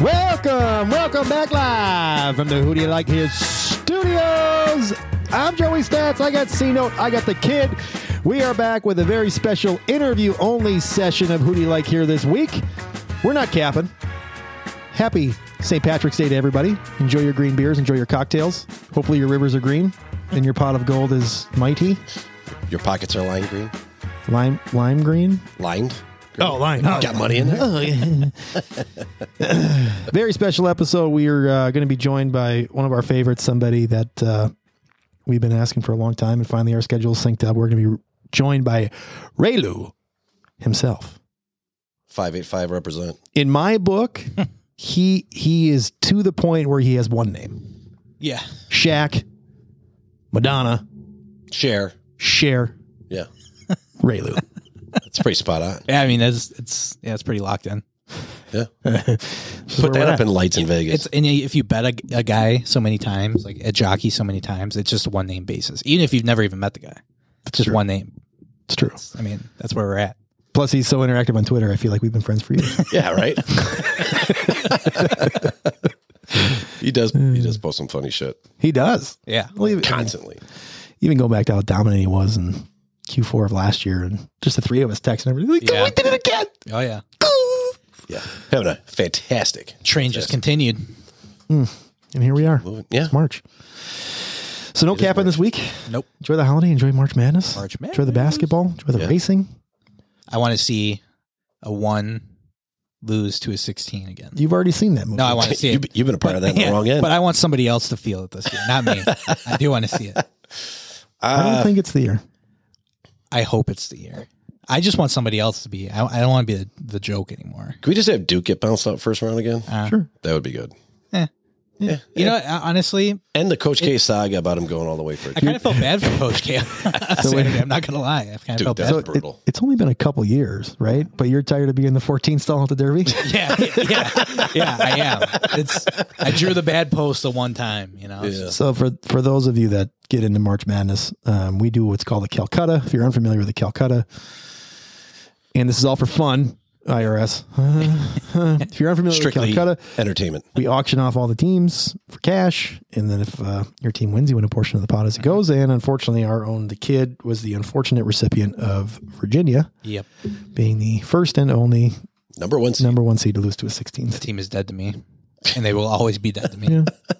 Welcome, welcome back live from the Who Do You Like Here studios. I'm Joey Stats. I got C Note. I got the kid. We are back with a very special interview only session of Who Do You Like Here this week. We're not capping. Happy St. Patrick's Day to everybody. Enjoy your green beers, enjoy your cocktails. Hopefully, your rivers are green and your pot of gold is mighty. Your pockets are lime green, Lime, lime green. lined. Oh, lime. Got money in there. Oh, yeah. Very special episode. We are uh, going to be joined by one of our favorites, somebody that uh, we've been asking for a long time, and finally our schedules synced up. We're going to be joined by Reylu himself. Five eight five represent. In my book, he he is to the point where he has one name: Yeah. Shaq, Madonna, Cher. Cher. Yeah, Reylu. It's pretty spot on. Yeah, I mean that's it's yeah, it's pretty locked in. Yeah, This is where put that up at. in lights in Vegas. It's and if you bet a, a guy so many times, like a jockey so many times, it's just a one name basis. Even if you've never even met the guy, it's just true. one name. It's true. I mean, that's where we're at. Plus, he's so interactive on Twitter. I feel like we've been friends for years. yeah, right. he does. He does post some funny shit he does. Yeah. Well, even- constantly. even go back to how dominant he was in Q4 of last year, and just the three of us texting everybody, like, Yeah. we did it again. Oh yeah. Yeah, having a fantastic Train just continued. And here we are. moving. Yeah, It's March. So no capping this week. Nope. Enjoy the holiday. Enjoy March Madness. March Madness. Enjoy the basketball. Enjoy the Yeah. racing. I want to see a one lose to a sixteen again. You've already seen that movie. No, I want to see You've, it. you've been a part of that in the Yeah, wrong end. But I want somebody else to feel it this year, not me. I do want to see it. I don't Uh, think it's the year. I hope it's the year. I just want somebody else to be. I, I don't want to be the, the joke anymore. can we just have Duke get bounced out first round again? Uh, Sure. That would be good. eh. Yeah, You know, uh, honestly, and the Coach K saga about him going all the way for. It. I kind of felt bad for Coach K. Saturday. I'm not gonna lie. I kind of Dude, felt that's bad. So it, brutal. it's only been a couple years, right? But you're tired of being the 14th stall at the Derby. yeah, yeah, yeah. I am. It's. I drew the bad post the one time. You know. Yeah. So for for those of you that get into March Madness, um, we do what's called the Calcutta. If you're unfamiliar with the Calcutta, and this is all for fun, IRS. if you're unfamiliar Strictly with Calcutta, entertainment. we auction off all the teams for cash, and then if uh, your team wins, you win a portion of the pot as it goes. And unfortunately, our own the kid was the unfortunate recipient of Virginia Yep. being the first and only Number one. seed. number one seed to lose to a 16th. The team is dead to me, and they will always be dead to me. Yeah.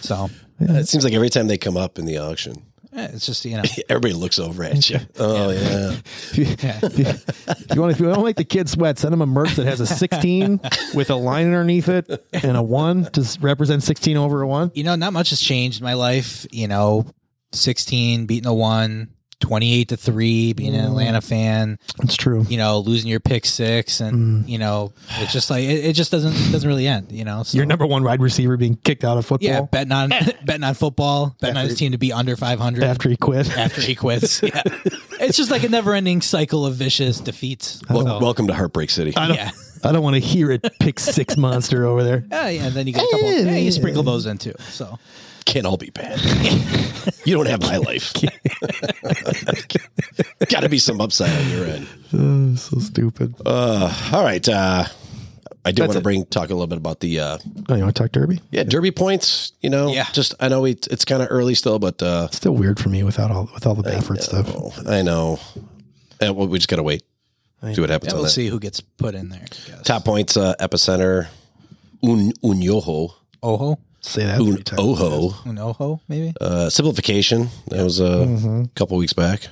So It seems like every time they come up in the auction, it's just you know. everybody looks over at you. Oh yeah. If you, if you, if you want, if you don't like the kid sweat, send them a merch that has a 16 with a line underneath it and a one to represent 16 over a one. You know, not much has changed in my life. You know, 16 beating a one, 28 to three, being an Atlanta mm. fan. It's true. You know, losing your pick six, and mm. you know, it's just like it, it just doesn't it doesn't really end. You know, so, Your number one wide receiver being kicked out of football yeah, betting on eh. betting on football, betting on his team to be under 500 after he quit. after he quits. Yeah, it's just like a never ending cycle of vicious defeats. Wel- So, welcome to Heartbreak City. yeah. I don't want to hear it pick six monster over there. Yeah, yeah, and then you get a couple. Yeah, you sprinkle those in too. So Can't all be bad. you don't have my life. Got to be some upside on your end. Oh, so stupid. Uh, all right. Uh, I do That's want to bring talk a little bit about the uh, Oh, you want to talk Derby? yeah Derby points. You know, Yeah. Just I know it's, it's kind of early still, but uh, Still weird for me without all with all the Baffert stuff. I know. Uh, well, we just got to wait. See what happens yeah, on we'll that. see who gets put in there. I guess. Top points, uh, epicenter, un, Unyoho, Oho, Say that Un, three times. Oho, Unoho, maybe. uh, simplification. That was uh, Mm-hmm. a couple weeks back.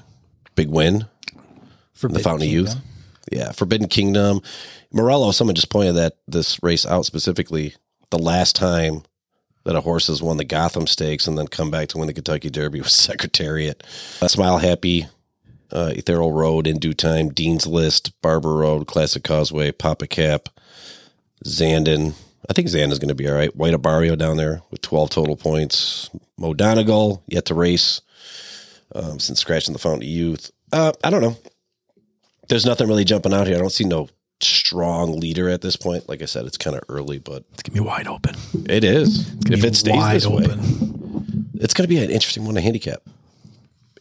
Big win. For the Fountain of Youth. Yeah, Forbidden Kingdom. Morello, someone just pointed that this race out specifically. The last time that a horse has won the Gotham Stakes and then come back to win the Kentucky Derby was Secretariat. Uh, Smile Happy, uh, Ethereal Road, In Due Time, Dean's List, Barber Road, Classic Causeway, Pappacap, Zandon. I think Zandon's going to be all right. White Abarrio down there with 12 total points. Mo Donegal, yet to race um, since scratching the Fountain of Youth. Uh, I don't know there's nothing really jumping out here. I don't see no strong leader at this point. Like I said, it's kind of early, but It's gonna be wide open. it is. gonna If it stays wide this way, it's going to be an interesting one to handicap.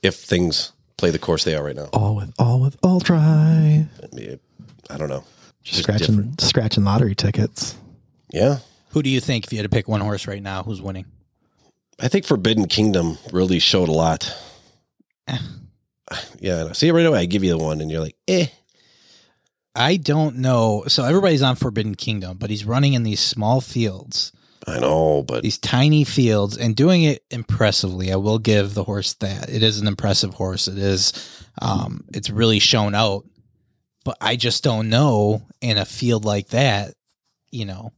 If things play the course they are right now, All with all with all try. I, mean, I don't know. Just Scratching different. scratching lottery tickets. Yeah. Who do you think if you had to pick one horse right now, who's winning? I think Forbidden Kingdom really showed a lot. Eh. Yeah, I know. see it right away. I give you the one, and you're like, eh. I don't know. So everybody's on Forbidden Kingdom, but he's running in these small fields, I know, but these tiny fields, and doing it impressively. I will give the horse that it is an impressive horse. It is, um, it's really shown out. But I just don't know in a field like that, you know.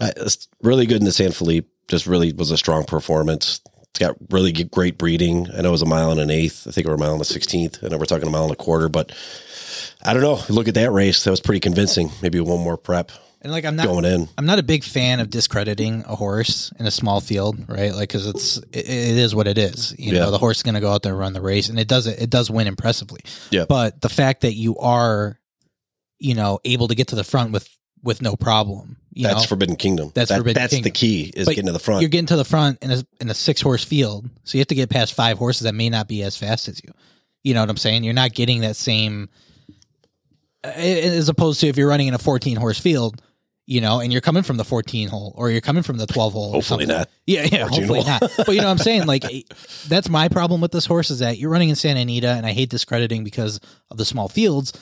I, it's really good in the San Felipe. Just really was a strong performance. It's got really great breeding. I know it was a mile and an eighth. I think we're a mile and a sixteenth. I know we're talking a mile and a quarter, but I don't know. Look at that race. That was pretty convincing. Maybe one more prep And like I'm not going in. I'm not a big fan of discrediting a horse in a small field, right? Like because it's it, it is what it is. You Yeah. know, the horse is going to go out there and run the race, and it does it. It does win impressively. Yeah. But the fact that you are, you know, able to get to the front with with no problem, That's know, Forbidden Kingdom. That's That- Forbidden That's the key is But getting to the front. you're getting to the front in a in a six horse field, so you have to get past five horses that may not be as fast as you. You know what I'm saying? You're not getting that same, uh, as opposed to if you're running in a 14 horse field, you know, and you're coming from the 14 hole or you're coming from the 12 hole. Hopefully not. Yeah, yeah, hopefully not. But you know what I'm saying? Like that's my problem with this horse is that you're running in Santa Anita, and I hate discrediting because of the small fields.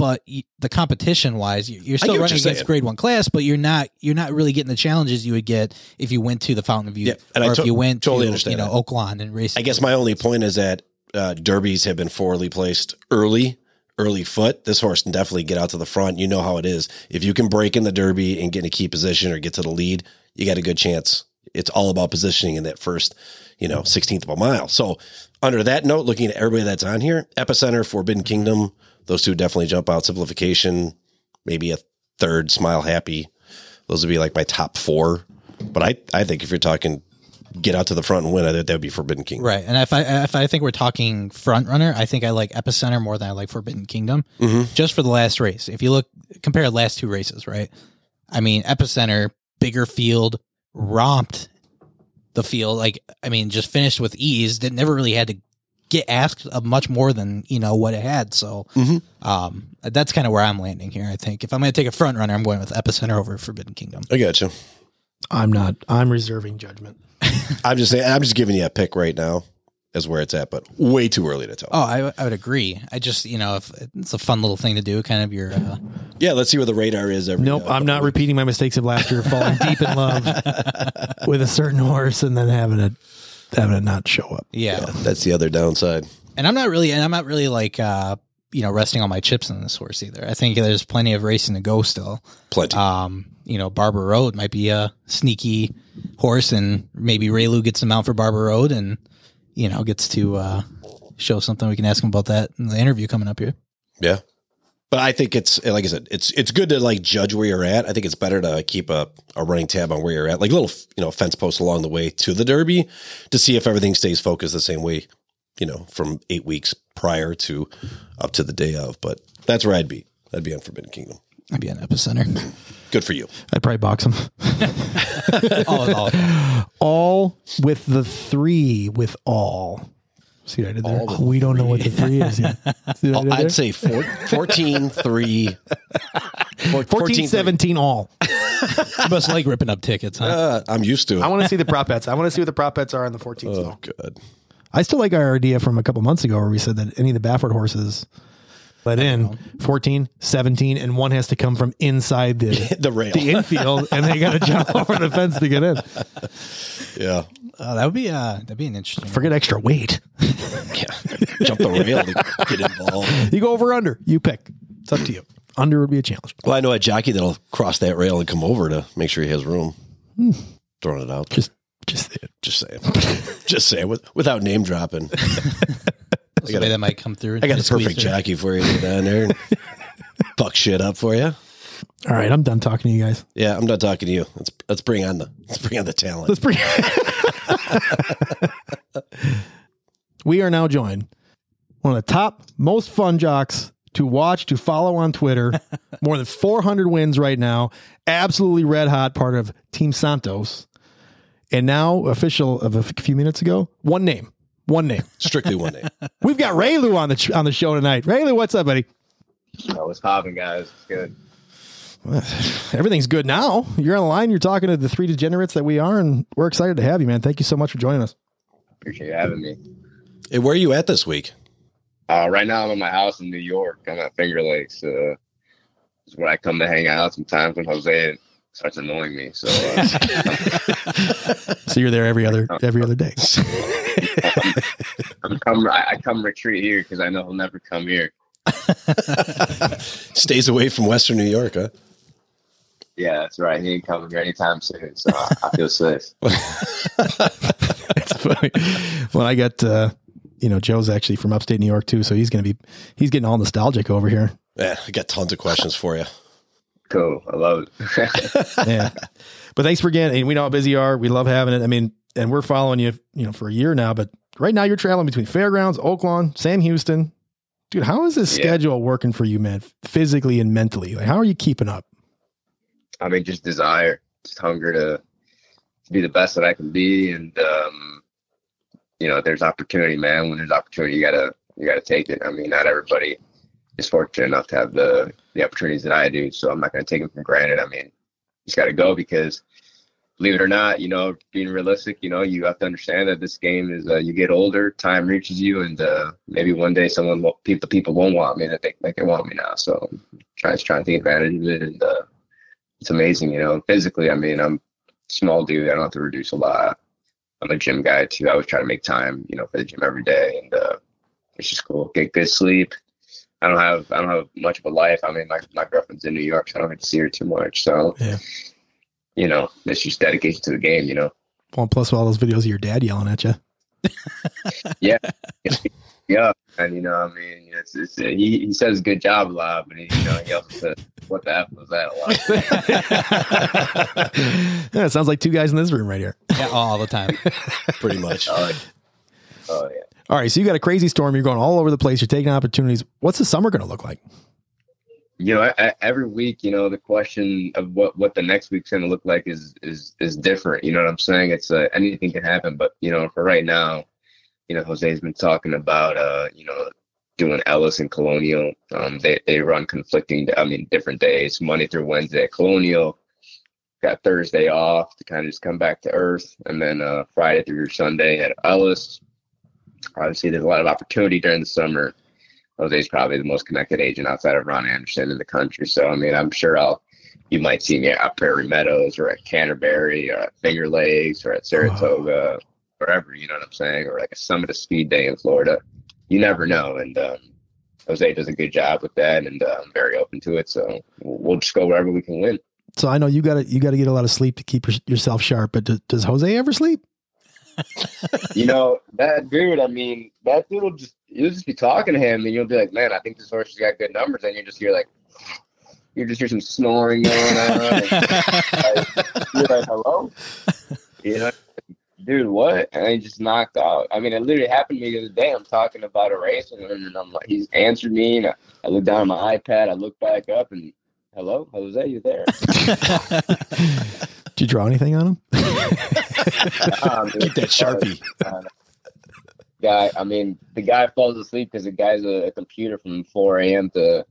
But the competition wise, you- you're still running you're against saying. grade one class, but you're not you're not really getting the challenges you would get if you went to the Fountain of Youth Yeah, I or to- if you went totally to understand you know that. Oaklawn and race. I guess my only point is that uh, derbies have been forwardly placed early, early foot. This horse can definitely get out to the front. You know how it is. If you can break in the derby and get in a key position or get to the lead, you got a good chance. It's all about positioning in that first, you know, 16th of a mile. So, under that note, looking at everybody that's on here, Epicenter, Forbidden Kingdom, those two definitely jump out. Simplification, maybe a third, Smile Happy. Those would be like my top four. But I, I think if you're talking get out to the front and win, I think that would be Forbidden Kingdom. right, and if I if I think we're talking front runner, I think I like Epicenter more than I like Forbidden Kingdom. Mhm. Just for the last race, if you look compare the last two races, right? I mean, Epicenter bigger field romped the field. Like I mean, just finished with ease. That never really had to get asked of much more than you know what it had. So Mhm. um, that's kind of where I'm landing here. I think if I'm going to take a front runner, I'm going with Epicenter over Forbidden Kingdom. I got you. I'm not. I'm reserving judgment. I'm just saying. I'm just giving you a pick right now, as where it's at, but way too early to tell. Oh, I, I would agree. I just you know if it's a fun little thing to do, kind of your uh, Yeah, let's see where the radar is. Every Nope, uh, I'm not repeating my mistakes of last year, falling deep in love with a certain horse and then having it having it not show up. yeah. That's the other downside. And I'm not really and I'm not really like uh you know resting all my chips on this horse either. I think there's plenty of racing to go still. Plenty. Um, you know, Barber Road might be a sneaky horse, and maybe Reylu gets him out for Barber Road, and you know gets to uh, show something. We can ask him about that in the interview coming up here. yeah, but I think it's eh, like I said, it's it's good to like judge where you're at. I think it's better to keep a, a running tab on where you're at, like little you know fence posts along the way to the Derby, to see if everything stays focused the same way. You know, from eight weeks prior to up to the day of. But that's where I'd be. I'd be on Forbidden Kingdom. I'd be an epicenter. Good for you. I'd probably box him. oh, oh, all with the three with all. See what I did there? we don't know what the three is yet. See what I did there? I'd say four, 14, 3, four- 14, 17 all. you must like ripping up tickets, huh? Uh, I'm used to it. I want to see the prop bets. I want to see what the prop bets are on the 14th. oh, all. good. I still like our idea from a couple months ago where we said that any of the Baffert horses let in 14, 17, and one has to come from inside the The rail. the infield, and they got to jump over the fence to get in. Yeah. Oh, that would be uh, that'd be an interesting. Forget extra weight. Yeah. Jump the rail to get involved. You go over or under. You pick. It's up to you. Under would be a challenge. Well, I know a jockey that'll cross that rail and come over to make sure he has room. Throwing it out. Just, just Just saying. Just saying. With, without name dropping. somebody that might come through. I got and a perfect through. jockey for you to get down there and fuck shit up for you. All right. I'm done talking to you guys. Yeah, I'm not talking to you. Let's let's bring on the let's bring on the talent. Let's bring. we are now joined one of the top, most fun jocks to watch, to follow on Twitter. More than 400 wins right now. Absolutely red hot, part of Team Santos. And now, official of a few minutes ago, one name, one name. Strictly one name. We've got Reylu on the on the show tonight. Reylu, what's up, buddy? Oh, what's popping, guys? It's good. Everything's good now. You're on the line. You're talking to the three degenerates that we are, and we're excited to have you, man. Thank you so much for joining us. Appreciate you having me. Hey, where are you at this week? Uh, right now, I'm at my house in New York. I'm at Finger Lakes. Uh, it's where I come to hang out sometimes when Jose starts annoying me. So, uh, So you're there every other every other day. I'm come. I, I come retreat here because I know he'll never come here. Stays away from Western New York, huh? Yeah, that's right. He ain't coming here anytime soon. So I, I feel safe. it's funny. When I got, uh, you know, Joe's actually from upstate New York too, so he's going to be he's getting all nostalgic over here. Yeah, I got tons of questions for you. Cool. I love it. Yeah, but thanks for again. And we know how busy you are. We love having it. I mean, and we're following you, you know, for a year now. But right now, you're traveling between Fairgrounds, Oaklawn, Sam Houston. Dude, how is this Yeah. schedule working for you, man? Physically and mentally, like how are you keeping up? I mean, just desire, just hunger to, to be the best that I can be, and um, you know, there's opportunity, man. When there's opportunity, you gotta you gotta take it. I mean, not everybody is fortunate enough to have the the opportunities that I do, so I'm not gonna take them for granted. I mean, just gotta go because. Believe it or not, you know, being realistic, you know, you have to understand that this game is. Uh, you get older, time reaches you, and uh, maybe one day someone, will, people, people won't want me that they like they want me now. So, trying to try and take advantage of it, and uh, it's amazing, you know. Physically, I mean, I'm small dude. I don't have to reduce a lot. I'm a gym guy too. I always try to make time, you know, for the gym every day, and uh, it's just cool. Get good sleep. I don't have I don't have much of a life. I mean, my my girlfriend's in New York, so I don't get to see her too much. So, Yeah. you know, it's just dedication to the game. You know, Well, plus all those videos of your dad yelling at you. yeah, and you know, what I mean, it's, it's he he says good job a lot, but he, you know, he also says what the f was that a lot. yeah, it sounds like two guys in this room right here. Yeah, all the time. Pretty much. oh, oh yeah. All right, so you got a crazy storm. You're going all over the place. You're taking opportunities. What's the summer going to look like? you know, I, I, every week, you know, the question of what what the next week's going to look like is is is different. You know what I'm saying? It's uh, anything can happen, but you know, for right now, you know, Jose's been talking about uh, you know, doing Ellis and Colonial. Um, they they run conflicting, I mean, different days, Monday through Wednesday at Colonial. Got Thursday off to kind of just come back to earth, and then uh, Friday through Sunday at Ellis. Obviously, there's a lot of opportunity during the summer. Jose's probably the most connected agent outside of Ron Anderson in the country. So I mean, I'm sure I'll you might see me at Prairie Meadows or at Canterbury or at Finger Lakes or at Saratoga, wherever, you know what I'm saying? Or like a Summit of Speed Day in Florida. You never know. And um, Jose does a good job with that and uh, I'm very open to it. So we'll we'll just go wherever we can win. So I know you got to you got to get a lot of sleep to keep yourself sharp. But does, does Jose ever sleep? you know, that dude, I mean, that dude will just you'll just be talking to him and you'll be like, Man, I think this horse has got good numbers and you just hear like you just hear some snoring going on. and, you're like, Hello? You know, dude, what? And he just knocked out. I mean, it literally happened to me the other day. I'm talking about a race and, and I'm like he's answered me and I, I look down at my iPad, I look back up and hello, Jose, you there? Did you draw anything on him? Nah, dude. Keep that sharpie. Uh, guy, I mean, the guy falls asleep because the guy's a, a computer from 4 a.m. to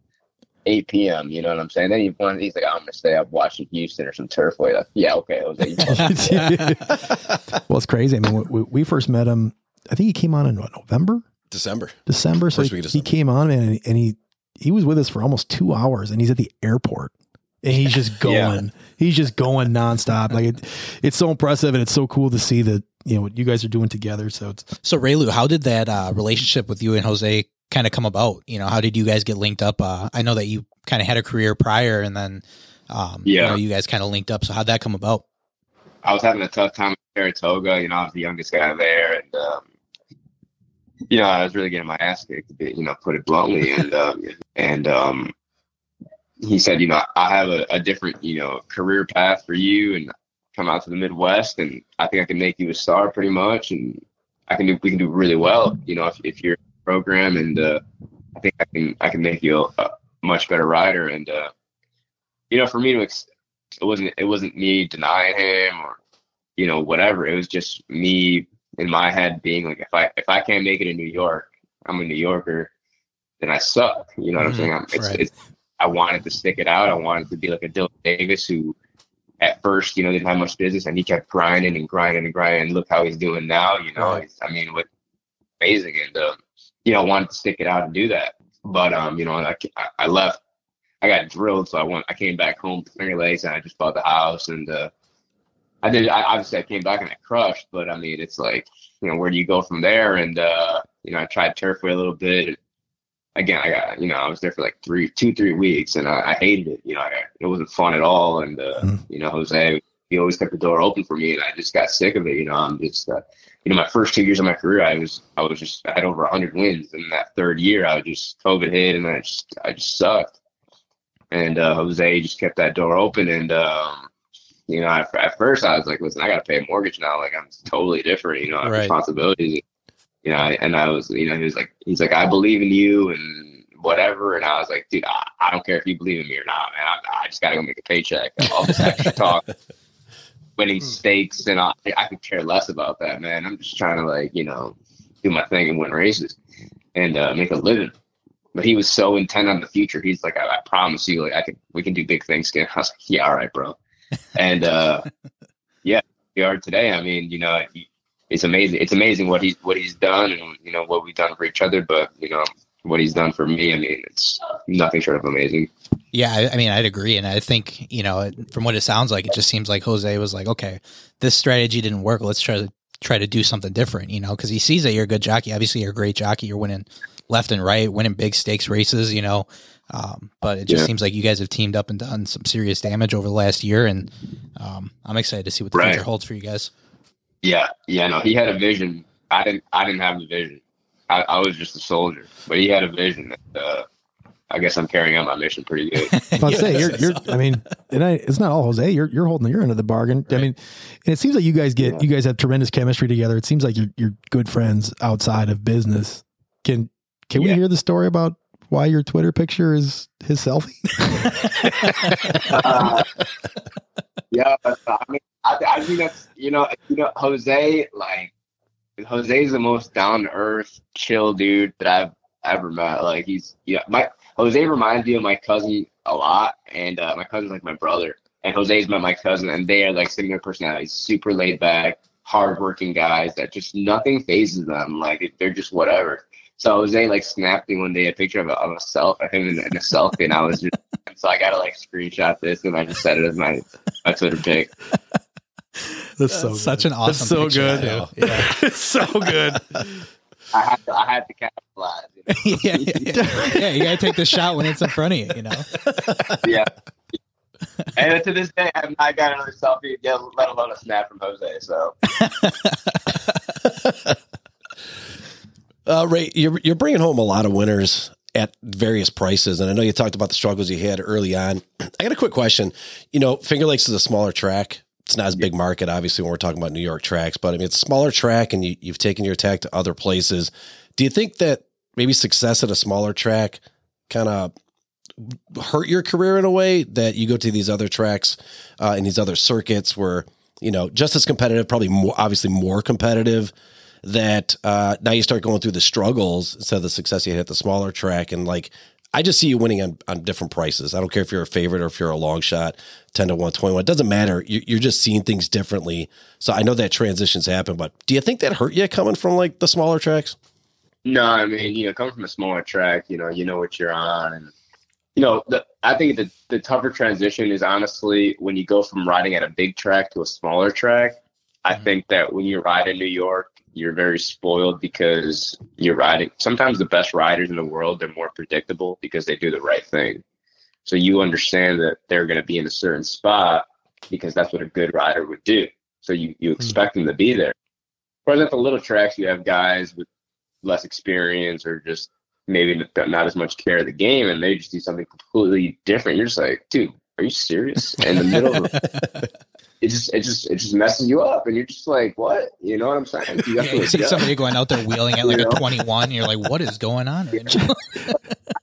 8 p.m. You know what I'm saying? Then he wants, he's like, I'm gonna stay up watching Houston or some turfway. Like, yeah, okay, Jose. you fucking- well, it's crazy. I mean, we, we first met him. I think he came on in what, November, December. December. So he, week of he came on man, and, and he he was with us for almost two hours, and he's at the airport. And he's just going. Yeah. He's just going nonstop. Like it, it's so impressive, and it's so cool to see that you know what you guys are doing together. So it's So Reylu, how did that uh, relationship with you and Jose kind of come about? You know, how did you guys get linked up? Uh, I know that you kind of had a career prior, and then um, you Yeah. know, you guys kind of linked up. So how'd that come about? I was having a tough time at Saratoga. You know, I was the youngest guy there, and um, you know, I was really getting my ass kicked, be, you know, put it bluntly. And um, and um, he said, you know, I have a, a different, you know, career path for you, and come out to the Midwest, and I think I can make you a star pretty much, and I can do, we can do really well, you know, if, if you're in program, and uh, I think I can I can make you a, much better rider, and uh, you know, for me to ex- it wasn't it wasn't me denying him or you know whatever it was just me in my head being like if i if i can't make it in new york i'm a new yorker then i suck you know what i'm Mhm, saying I'm, it's, right. it's I wanted to stick it out. I wanted to be like a Dylan Davis who at first, you know, didn't have much business and he kept grinding and grinding and grinding. And look how he's doing now, you know, Right. I mean, with amazing. And, uh, you know, wanted to stick it out and do that. But, um, you know, I, I left, I got drilled. So I went, I came back home to Finger Lakes and I just bought the house and, uh, I did, I obviously I came back and I crushed, but I mean, it's like, you know, where do you go from there? And, uh, you know, I tried Turfway a little bit. Again, I got, you know, I was there for like three, two, three weeks and I, I hated it. You know, I, it wasn't fun at all. And, uh, Mm. you know, Jose, he always kept the door open for me and I just got sick of it. You know, I'm just, uh, you know, my first two years of my career, I was, I was just, I had over hundred wins. And that third year, I was just COVID hit and I just, I just sucked. And, uh, Jose just kept that door open. And, um, you know, at, at first I was like, listen, I got to pay a mortgage now. Like I'm totally different, you know, I have Right. responsibilities. You know, and I was, you know, he was like, he's like, I believe in you and whatever. And I was like, dude, I, I don't care if you believe in me or not, man. I, I just got to go make a paycheck. All this extra talk, winning stakes, and I, I could care less about that, man. I'm just trying to like, you know, do my thing and win races and uh, make a living. But he was so intent on the future. He's like, I, I promise you, like, I can, we can do big things. Again. I was like, yeah, all right, bro. And uh, yeah, we are today. I mean, you know, it's amazing. It's amazing what he's what he's done, and you know what we've done for each other. But you know what he's done for me. I mean, it's nothing short of amazing. Yeah, I, I mean, I'd agree, and I think you know, from what it sounds like, it just seems like Jose was like, okay, this strategy didn't work. Let's try to try to do something different, you know, because he sees that you're a good jockey. Obviously, you're a great jockey. You're winning left and right, winning big stakes races, you know. Um, but it just Yeah. seems like you guys have teamed up and done some serious damage over the last year, and um, I'm excited to see what the Right. future holds for you guys. Yeah, yeah. No, he had a vision. I didn't. I didn't have the vision. I, I was just a soldier, but he had a vision. And, uh, I guess I'm carrying out my mission pretty good. I'll say you're, you're. I mean, and I, it's not all Jose. You're you're holding your end of the bargain. I mean, and it seems like you guys get Yeah. you guys have tremendous chemistry together. It seems like you're you're good friends outside of business. Can can we hear the story about why your Twitter picture is his selfie? Uh, yeah, I mean, I, I think that's you know, you know, Jose like Jose's the most down to earth, chill dude that I've ever met. Like he's yeah, my Jose reminds me of my cousin a lot, and uh, my cousin's like my brother. And Jose's met my cousin, and they are like similar personalities, super laid back, hardworking guys that just nothing phases them. Like they're just whatever. So Jose like snapped me one day a picture of a, of a self of him in, in a selfie, and I was just so I gotta like screenshot this, and I just set it as my my Twitter pic. That's That's such an awesome. so picture, good. too. Yeah. it's so good. I had to, I had to capitalize. You know? yeah, yeah, yeah. yeah, you gotta take the shot when it's in front of you, you know. yeah. And to this day, I have not got another selfie, yet, let alone a snap from Jose. So Uh, Ray, you're you're bringing home a lot of winners at various prices, and I know you talked about the struggles you had early on. I got a quick question. You know, Finger Lakes is a smaller track. It's not as big market, obviously, when we're talking about New York tracks, but I mean, it's a smaller track, and you, you've taken your attack to other places. Do you think that maybe success at a smaller track kind of hurt your career in a way that you go to these other tracks uh, and these other circuits where you know just as competitive, probably more obviously more competitive? that uh, now you start going through the struggles instead of the success you had at the smaller track. And like, I just see you winning on, on different prices. I don't care if you're a favorite or if you're a long shot, 10 to 121. It doesn't matter. You, you're just seeing things differently. So I know that transitions happen, but do you think that hurt you coming from like the smaller tracks? no, I mean, you know, coming from a smaller track, you know, you know what you're on, and you know, the, I think the the tougher transition is honestly when you go from riding at a big track to a smaller track. I Mhm. think that when you ride in New York, you're very spoiled because you're riding. Sometimes the best riders in the world, they're more predictable because they do the right thing. So you understand that they're going to be in a certain spot because that's what a good rider would do. So you, you hmm. expect them to be there. Whereas at the little tracks, you have guys with less experience or just maybe not not as much care of the game and they just do something completely different. You're just like, dude, are you serious? In the middle of it just it just it just messes you up and you're just like, what? You know what I'm saying? You Yeah, you see adjust. somebody going out there wheeling at like You a 21, and you're like, what is going on right now?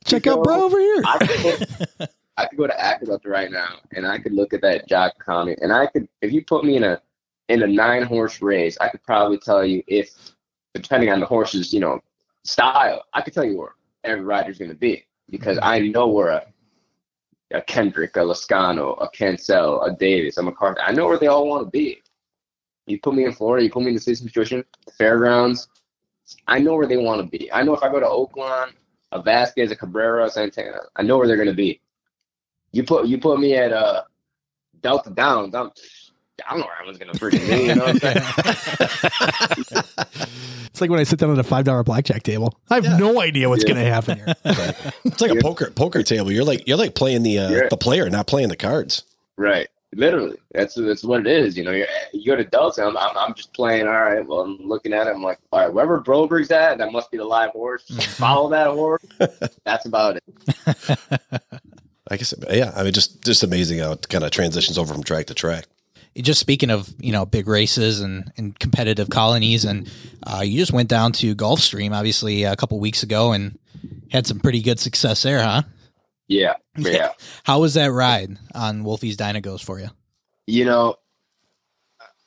Check out bro over here. I could, go, I could go to Aqueduct right now, and I could look at that jock comment, and I could, if you put me in a in a nine horse race, I could probably tell you if, depending on the horse's, you know, style, I could tell you where every rider's going to be because mm-hmm. I know where a a Kendrick, a Lezcano, a Cancel, a Davis, a McCarthy. I know where they all want to be. You put me in Florida, you put me in the same situation, the fairgrounds. I know where they want to be. I know if I go to Oaklawn, a Vasquez, a Cabrera, a Santana, I know where they're going to be. You put you put me at uh, Delta Downs, I'm I don't know where I was gonna freaking be. You know what I'm saying? It's like when I sit down at a five dollar blackjack table. I have no idea what's Yeah. going to happen here. It's like a poker poker table. You're like you're like playing the uh, the player, not playing the cards. right. Literally, that's that's what it is. You know, you're, you go to Delta, I'm, I'm I'm just playing. All right, well, I'm looking at it. I'm like, all right, wherever Broberg's at, that must be the live horse. Follow that horse. That's about it. I guess yeah. I mean, just just amazing how it kind of transitions over from track to track. Just speaking of you know big races and, and competitive colonies and uh, you just went down to gulfstream obviously a couple weeks ago and had some pretty good success there huh Yeah, yeah. how was that ride on Wolfie's Dynaghost for you you know,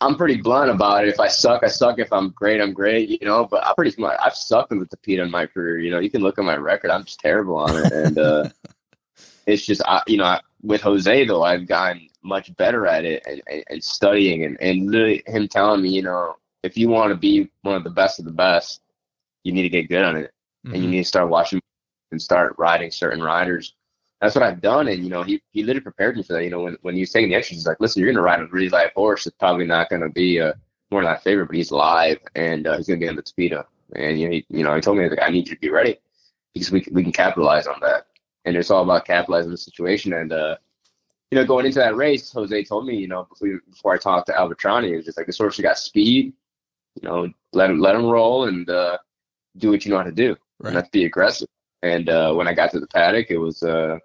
I'm pretty blunt about it. If I suck, I suck. If I'm great, I'm great. You know, but I'm pretty. I've sucked in the Tapeta in my career. You know, you can look at my record. I'm just terrible on it, and uh, it's just, I, you know, I, with Jose though, I've gotten much better at it and, and, and studying, and and literally him telling me, you know, if you want to be one of the best of the best, you need to get good on it, and you Mhm. need to start watching and start riding certain riders that's what I've done. And, you know, he, he literally prepared me for that. You know, when, when he was taking the extras, he's like, listen, you're going to ride a really live horse. It's probably not going to be uh, more than my favorite, but he's live and uh, he's going to be on the Tapeta. And, you know, he, you know, he told me, like, I need you to be ready because we, we can capitalize on that. And it's all about capitalizing the situation. And, uh, you know, going into that race, Jose told me, you know, before, before I talked to Albertrani, it was just like, this horse has got speed, you know, let him, let him roll and uh, do what you know how to do right and let's be aggressive. And uh, when I got to the paddock, it was uh,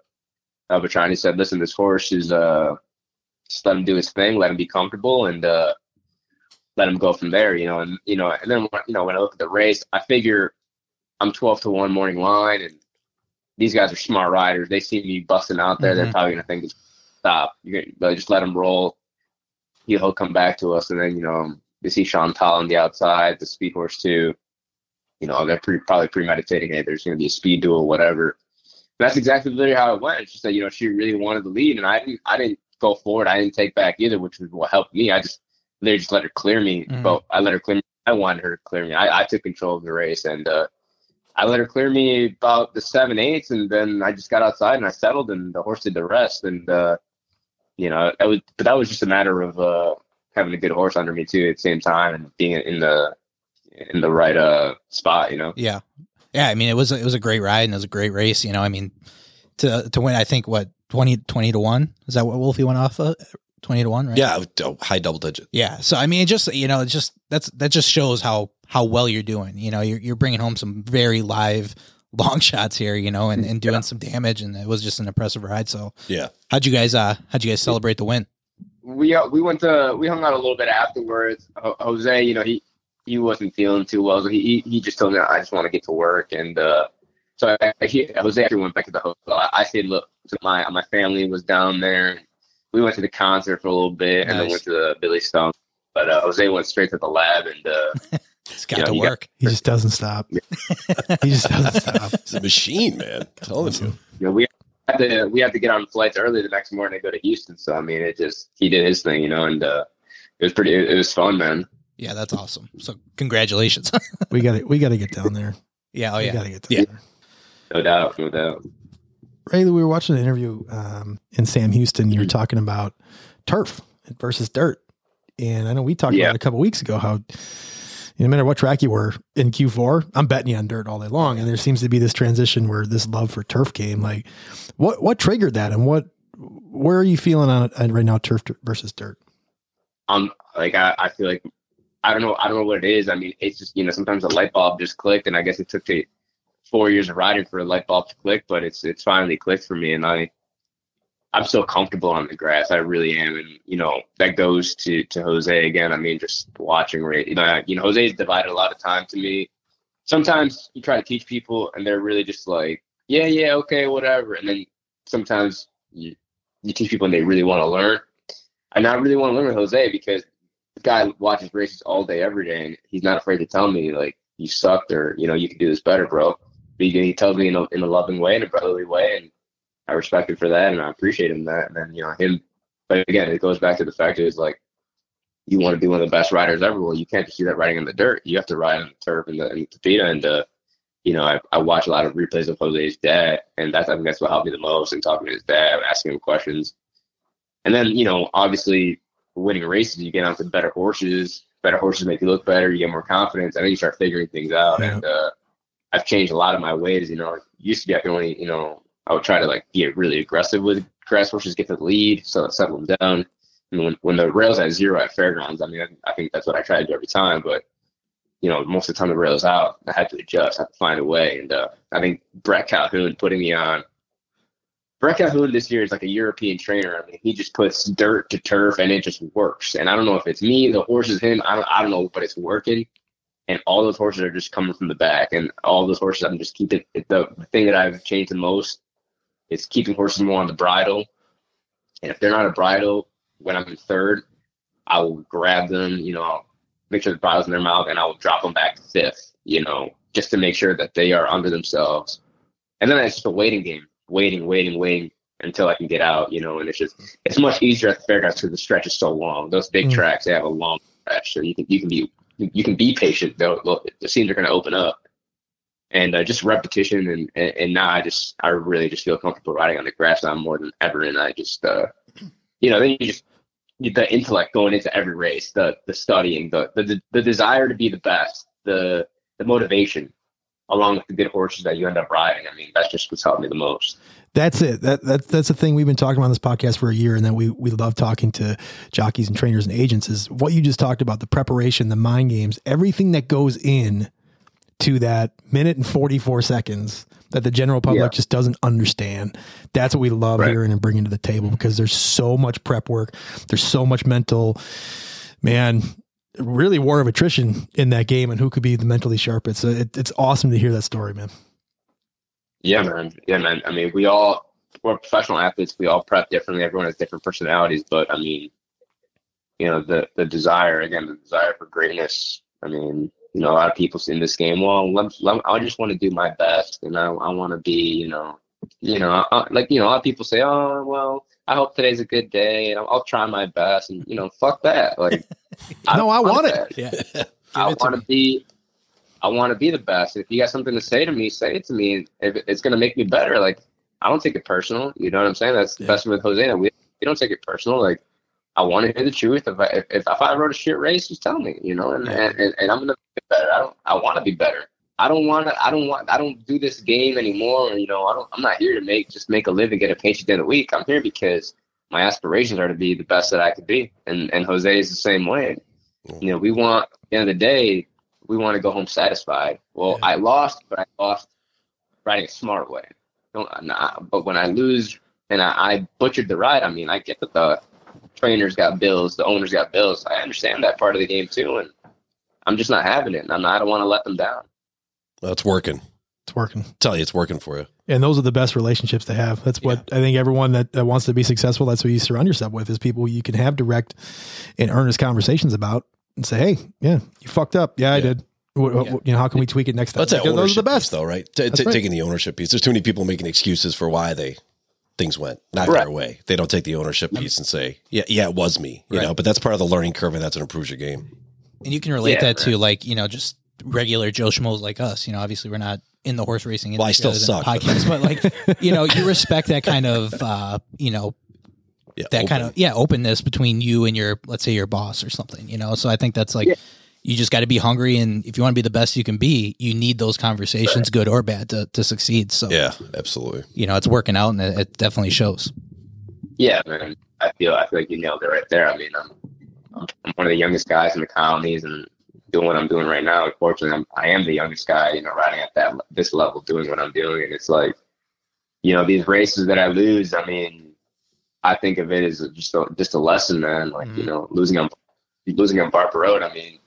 Albertrani said, "Listen, this horse is uh, just let him do his thing, let him be comfortable, and uh, let him go from there." You know, and you know, and then you know when I look at the race, I figure I'm 12 to one morning line, and these guys are smart riders. They see me busting out there, they're Mhm. probably gonna think it's stop. You're gonna just let him roll. He'll come back to us, and then you know you see Chantal on the outside, the speed horse too you know, they're pre- probably premeditating, hey, there's going to be a speed duel, whatever. And that's exactly literally how it went. She said, you know, she really wanted the lead and I didn't, I didn't go forward. I didn't take back either, which was what helped me. I just literally just let her clear me. Mhm. But I let her clear me. I wanted her to clear me. I, I took control of the race and, uh, I let her clear me about the seven eighths, and then I just got outside and I settled, and the horse did the rest. And uh, you know, that was, but that was just a matter of uh, having a good horse under me too at the same time, and being in the in the right uh spot. You know, Yeah, yeah. I mean, it was it was a great ride and it was a great race. You know, I mean, to to win, I think what 20, 20 to one is that what Wolfie went off of? Twenty to one, right? Yeah, high double digit. Yeah. So I mean, it just you know, it's just that's that just shows how how well you're doing. You know, you're you're bringing home some very live long shots here. You know, and, and doing some damage, and it was just an impressive ride. So Yeah, how'd you guys uh how'd you guys celebrate the win? we uh, we went to we hung out a little bit afterwards. Ho- Jose, you know, he he wasn't feeling too well, so he he just told me I just want to get to work, and uh, so I, I, he, Jose actually went back to the hotel. I, I stayed. Look, so my my family was down there. We went to the concert for a little bit, and then went to the Billy Stone. But uh, Jose went straight to the lab, and uh, It's got Yeah, to you got- work. He just doesn't stop. he just doesn't stop. it's a machine, man. I'm telling you. you know, we had to we had to get on flights early the next morning to go to Houston. So I mean, it just he did his thing, you know, and uh, it was pretty. It, it was fun, man. yeah, that's awesome. So congratulations. We got to we got to get down there. yeah. Oh yeah. we yeah. got to get down Yeah. there. No doubt, no doubt. Ray, we were watching an interview um, in Sam Houston. You were talking about turf versus dirt, and I know we talked Yeah. about it a couple weeks ago. How no matter what track you were in Q4, I'm betting you on dirt all day long. And there seems to be this transition where this love for turf came. Like, what what triggered that, and what where are you feeling on it right now, turf versus dirt? um like I, I feel like I don't know I don't know what it is. I mean it's just you know sometimes a light bulb just clicked and I guess it took me four years of riding for a light bulb to click, but it's it's finally clicked for me and I I'm so comfortable on the grass. I really am and you know that goes to to Jose again. I mean just watching Ray you know you know divided a lot of time to me. Sometimes you try to teach people and they're really just like, Yeah, yeah, okay, whatever and then sometimes you you teach people and they really want to learn. And I really want to learn with Jose because the guy watches races all day, every day, and he's not afraid to tell me like you sucked or you know you could do this better, bro. But he, he tells me in a in a loving way, in a brotherly way, and I respect him for that, and I appreciate him that. And then you know him, but again, it goes back to the fact is like you want to be one of the best riders ever. Well, you can't just do that riding in the dirt. You have to ride on the turf and the, and the Tapeta. And uh, you know, I, I watch a lot of replays of Jose's dad, and that's I think that's what helped me the most. And talking to his dad, asking him questions, and then you know, obviously, winning races, you get onto better horses. Better horses make you look better. You get more confidence, and then you start figuring things out. Yeah. And uh, I've changed a lot of my ways. You know, used to be I could only, you know, I would try to like get really aggressive with grass horses, get to the lead, so settle them down. And when when the rails at zero at fairgrounds, I mean, I, I think that's what I try to do every time. But you know, most of the time the rails out, I had to adjust, I had to find a way. And uh, I think Bret Calhoun putting me on. Bret Calhoun this year is like a European trainer. I mean, he just puts dirt to turf and it just works. And I don't know if it's me, the horses, him. I don't, I don't know, but it's working and all those horses are just coming from the back, and all those horses I'm just keeping. The thing that I've changed the most is keeping horses more on the bridle, and if they're not a bridle when I'm in third, I will grab them. You know, I'll make sure the bridle's in their mouth, and I will drop them back fifth. You know, just to make sure that they are under themselves, and then it's just a waiting game, waiting, waiting, waiting until I can get out. You know, and it's just it's much easier at the fairgrounds because the stretch is so long. Those big Mm. tracks they have a long stretch, so you can you can be you can be patient though look, the scenes are going to open up and uh, just repetition and, and and now i just i really just feel comfortable riding on the grass now more than ever and i just uh you know then you just the intellect going into every race the the studying the the, the desire to be the best the the motivation along with the good horses that you end up riding i mean that's just what's helped me the most That's it. That, that that's the thing we've been talking about on this podcast for a year, and then we we love talking to jockeys and trainers and agents. Is what you just talked about the preparation, the mind games, everything that goes in to that minute and forty four seconds that the general public Yeah. just doesn't understand. That's what we love Right. hearing and bringing to the table because there's so much prep work, there's so much mental, man. Really, war of attrition in that game, and who could be the mentally sharpest. So it, it's awesome to hear that story, man. Yeah, man. Yeah, man. I mean, we all we're professional athletes. We all prep differently. Everyone has different personalities, but I mean, you know, the the desire again, the desire for greatness. I mean, you know, a lot of people in this game. Well, let, let, I just want to do my best, and I I want to be, you know, you know, I, like you know, a lot of people say, oh, well, I hope today's a good day, and I'll, I'll try my best, and you know, fuck that. Like, No, I want it. that. Yeah. I want to be, I want to be the best. If you got something to say to me, say it to me. If it's going to make me better, like I don't take it personal. You know what I'm saying? That's the Yeah. best with Jose. We, we don't take it personal. Like I want to hear the truth. If I if, if I wrote a shit race, just tell me. You know, and Yeah. and, and, and I'm gonna get better. I don't. I want to be better. I don't want to. I don't want. I don't do this game anymore. You know, I don't. I'm not here to make just make a living, get a paycheck in a week. I'm here because my aspirations are to be the best that I could be, and and Jose is the same way. You know, we want at the end of the day, we want to go home satisfied. Well, Yeah. I lost, but I lost riding a smart way. Don't, but when I lose and I, I butchered the ride, I mean, I get that the trainers got bills, the owners got bills. I understand that part of the game too, and I'm just not having it. And I'm not, I don't want to let them down. Well, it's working. It's working. tell you, it's working for you. And those are the best relationships to have. That's what I think everyone that, that wants to be successful, that's what you surround yourself with is people you can have direct and earnest conversations about and say, Hey, yeah, you fucked up. Yeah, I did. What, what- you know, how can we tweak it next time? That's that Because those are ownership the piece, best. though, right? T- t- right. Taking the ownership piece. There's too many people making excuses for why they things went not Right. their way. They don't take the ownership piece and say, "Yeah, yeah, it was me," you Right. know. But that's part of the learning curve, and that's what improves your game. And you can relate Yeah, that to like, you know, just regular Joe Schmoes like us. You know, obviously we're not in the horse racing industry. Well, I still suck, but- Podcast, but like, you know, you respect that kind of, uh, you know, Yeah, that kind of yeah openness between you and your let's say your boss or something. You know, so I think that's like. Yeah. You just got to be hungry, and if you want to be the best you can be, you need those conversations, good or bad, to, to succeed. So, Yeah, absolutely. you know, it's working out, and it, it definitely shows. Yeah, man. I feel I feel like you nailed it right there. I mean, I'm I'm one of the youngest guys in the colonies, and doing what I'm doing right now. Unfortunately, I'm I am the youngest guy, you know, riding at that this level, doing what I'm doing, and it's like, you know, these races that I lose. I mean, I think of it as just a, just a lesson, man. Like you Mhm. know, losing on losing on Barber Road. I mean,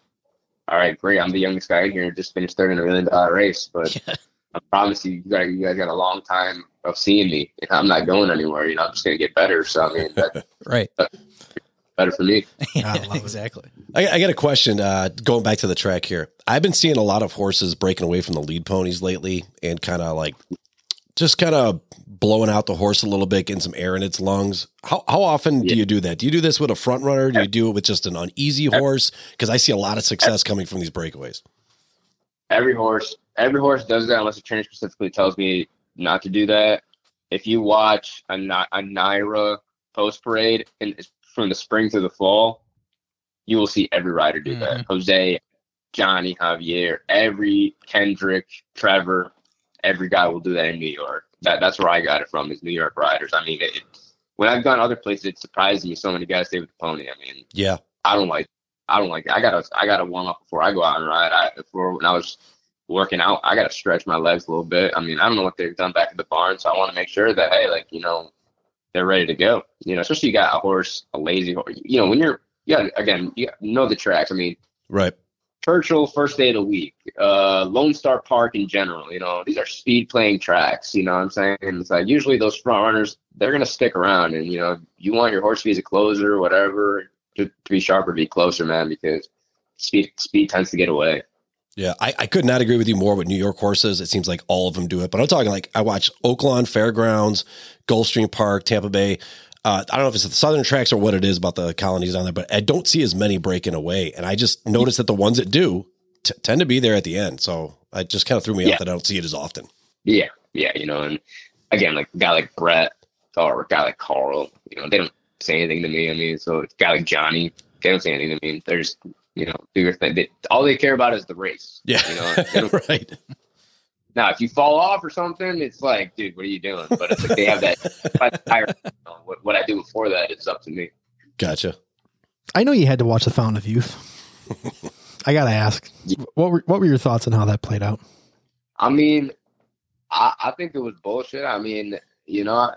all right, great. I'm the youngest guy here, just finished third in a million dollar race, but. I promise you, you guys, you guys got a long time of seeing me. and I'm not going anywhere. You know, I'm just gonna get better. So I mean, that's Right. better for me. I exactly. I, I got a question. Uh, going back to the track here, I've been seeing a lot of horses breaking away from the lead ponies lately, and kind of like just kind of blowing out the horse a little bit, getting some air in its lungs. How how often do you do that? Do you do this with a front runner? Do you do it with just an uneasy uh, horse? Because I see a lot of uh, success coming from these breakaways. every horse every horse does that unless the trainer specifically tells me not to do that. If you watch a, a NYRA post parade and from the spring to the fall, you will see every rider do that. Mm-hmm. Jose, Johnny, Javier, every Kendrick, Trevor, every guy will do that in New York. That that's where I got it from is New York riders. I mean, it, when I've gone other places, it surprised me so many guys stay with the pony. I mean, Yeah. I don't like I don't like. I gotta I gotta warm up before I go out and ride. I before when I was working out, I gotta stretch my legs a little bit. I mean, I don't know what they've done back at the barn, so I want to make sure that hey, like you know, they're ready to go. You know, especially you got a horse, a lazy horse. You know, when you're yeah, again, you know the tracks. I mean, Right. Churchill first day of the week, uh, Lone Star Park in general. You know, these are speed playing tracks. You know what I'm saying? It's like usually those front runners, they're gonna stick around, and you know, you want your horse to be a closer or whatever to, to be sharper, be closer, man, because speed speed tends to get away. Yeah, I, I could not agree with you more with New York horses. It seems like all of them do it, but I'm talking like I watch Oaklawn Fairgrounds, Gulfstream Park, Tampa Bay. Uh, I don't know if it's the Southern tracks or what it is about the colonies down there, but I don't see as many breaking away. And I just noticed that the ones that do t- tend to be there at the end. So it just kind of threw me Yeah. off that I don't see it as often. Yeah, yeah, you know, and again, like a guy like Bret or a guy like Carl, you know, they don't say anything to me. I mean, so a guy like Johnny, they don't say anything to me. They're just, you know, do your thing. They, all they care about is the race. Yeah, You know, right. Now if you fall off or something, it's like, dude, what are you doing? But it's like they have that. I, you know, what, what I do before that, it's up to me. Gotcha. I know you had to watch The Fountain of Youth. I gotta ask, what were what were your thoughts on how that played out? I mean, I, I think it was bullshit. I mean, you know,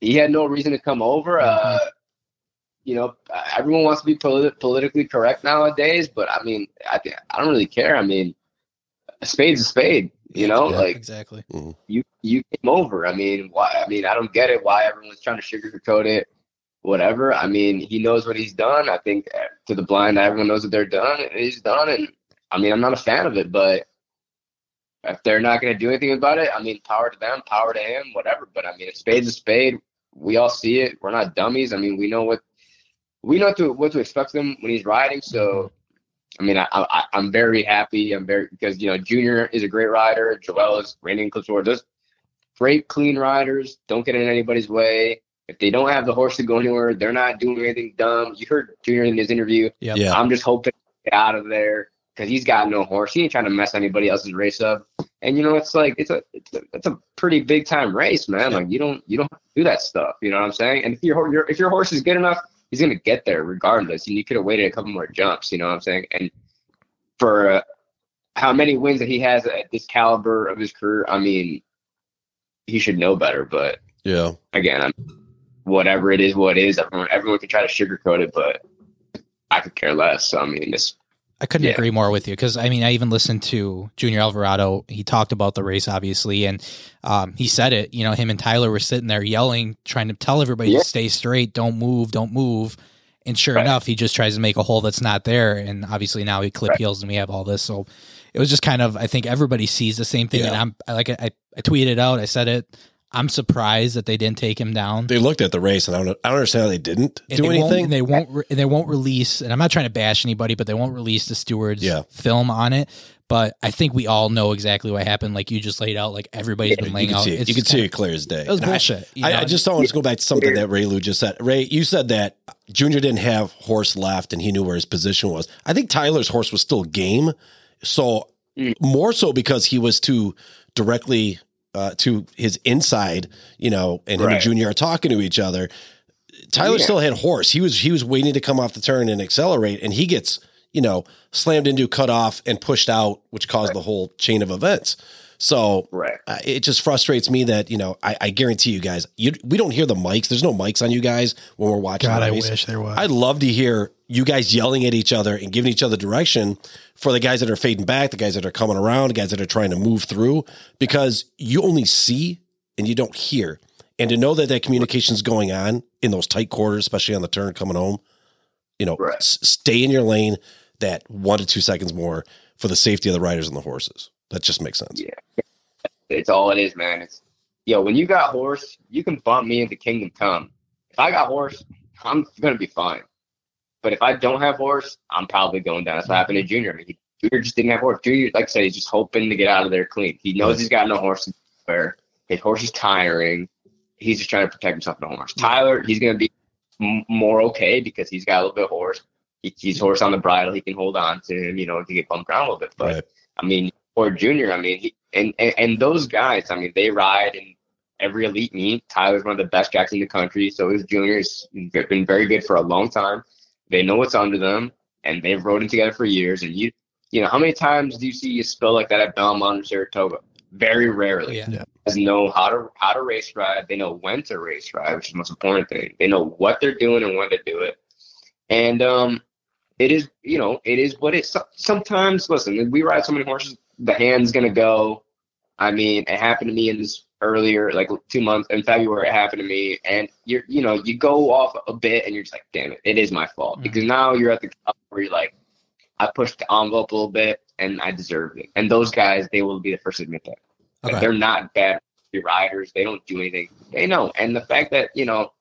he had no reason to come over. Uh, you know, everyone wants to be polit- politically correct nowadays, but I mean, I I don't really care. I mean, a spade's a spade. You know, Yeah. like exactly. you you came over. I mean, why? I mean, I don't get it. Why everyone's trying to sugarcoat it? Whatever. I mean, he knows what he's done. I think uh, to the blind, everyone knows what they're done. and He's done, and I mean, I'm not a fan of it, but if they're not going to do anything about it, I mean, power to them, power to him, whatever. But I mean, a spade's a spade. We all see it. We're not dummies. I mean, we know what we know to what to expect from him when he's riding. So, I mean, I, I I'm very happy. I'm very because you know Junior is a great rider. Joel is reigning Eclipse Award. Those great, clean riders don't get in anybody's way. If they don't have the horse to go anywhere, they're not doing anything dumb. You heard Junior in his interview. Yep. Yeah. I'm just hoping to get out of there because he's got no horse. He ain't trying to mess anybody else's race up. And you know, it's like it's a it's a, it's a pretty big time race, man. Yeah. Like you don't you don't do that stuff. You know what I'm saying? And if your your if your horse is good enough, he's gonna get there regardless. And you could have waited a couple more jumps. You know what I'm saying? And for uh, how many wins that he has at this caliber of his career, I mean, he should know better. But Yeah. again, I'm, whatever it is, what it is. Everyone, everyone can try to sugarcoat it, but I could care less. So, I mean, this I couldn't Yeah. agree more with you because I mean I even listened to Junior Alvarado. He talked about the race obviously, and um, he said it. You know, him and Tyler were sitting there yelling, trying to tell everybody Yeah. to stay straight, don't move, don't move. And sure Right. enough, he just tries to make a hole that's not there. And obviously now he clip Right. heels and we have all this. So it was just kind of I think everybody sees the same thing. And I'm I like I, I tweeted out. I said it. I'm surprised that they didn't take him down. They looked at the race and I don't I don't understand how they didn't And do they Won't, anything. and they won't. Re- and they won't release. And I'm not trying to bash anybody, but they won't release the stewards' Yeah. film on it. But I think we all know exactly what happened. Like you just laid out. Like everybody's been you laying can out. see it. You can see kinda- it clear as day. It was And I- bullshit. you I. I just don't want to go back to something that Reylu just said. Ray, you said that Junior didn't have horse left and he knew where his position was. I think Tyler's horse was still game. So Mm. more so because he was too directly uh, to his inside, you know, and him and Junior are talking to each other. Tyler Yeah. still had horse. He was he was waiting to come off the turn and accelerate, and he gets you know slammed into, cut off, and pushed out, which caused the whole chain of events. So right. uh, it just frustrates me that you know I, I guarantee you guys you we don't hear the mics. There's no mics on you guys when we're watching. God, the I wish there was. I'd love to hear you guys yelling at each other and giving each other direction for the guys that are fading back, the guys that are coming around, the guys that are trying to move through, because you only see and you don't hear. And to know that that communication is going on in those tight quarters, especially on the turn coming home, you know, Right. s- stay in your lane that one to two seconds more for the safety of the riders and the horses. That just makes sense. Yeah. It's all it is, man. It's yo, when you got horse, you can bump me into Kingdom Come. If I got horse, I'm gonna be fine. But if I don't have horse, I'm probably going down. That's what happened to Junior. I mean, he, Junior just didn't have horse. Junior, like I said, he's just hoping to get out of there clean. He knows he's got no horse where his horse is tiring. He's just trying to protect himself from the horse. Tyler, he's gonna be m- more okay because he's got a little bit of horse. He, he's horse on the bridle. He can hold on to him, you know, to get bumped around a little bit. But Right. I mean, or Junior, I mean, he, and, and and those guys, I mean, they ride in every elite meet. Tyler's one of the best jacks in the country. So is Junior. He's been very good for a long time. They know what's under them, and they've ridden together for years. And you, you know, how many times do you see a spill like that at Belmont or Saratoga? Very rarely. Yeah. Guys know how to how to race ride. They know when to race ride, which is the most important thing. They know what they're doing and when to do it. And um, it is you know it is what it. Sometimes listen, we ride so many horses, the hand's gonna go. I mean, it happened to me in this earlier, like two months in February. It happened to me, and you're you know you go off a bit, and you're just like, damn it, it is my fault Mhm. because now you're at the cup where you're like, I pushed the envelope a little bit, and I deserved it. And those guys, they will be the first to admit that. Like, They're not bad riders. They don't do anything. They know. And the fact that, you know,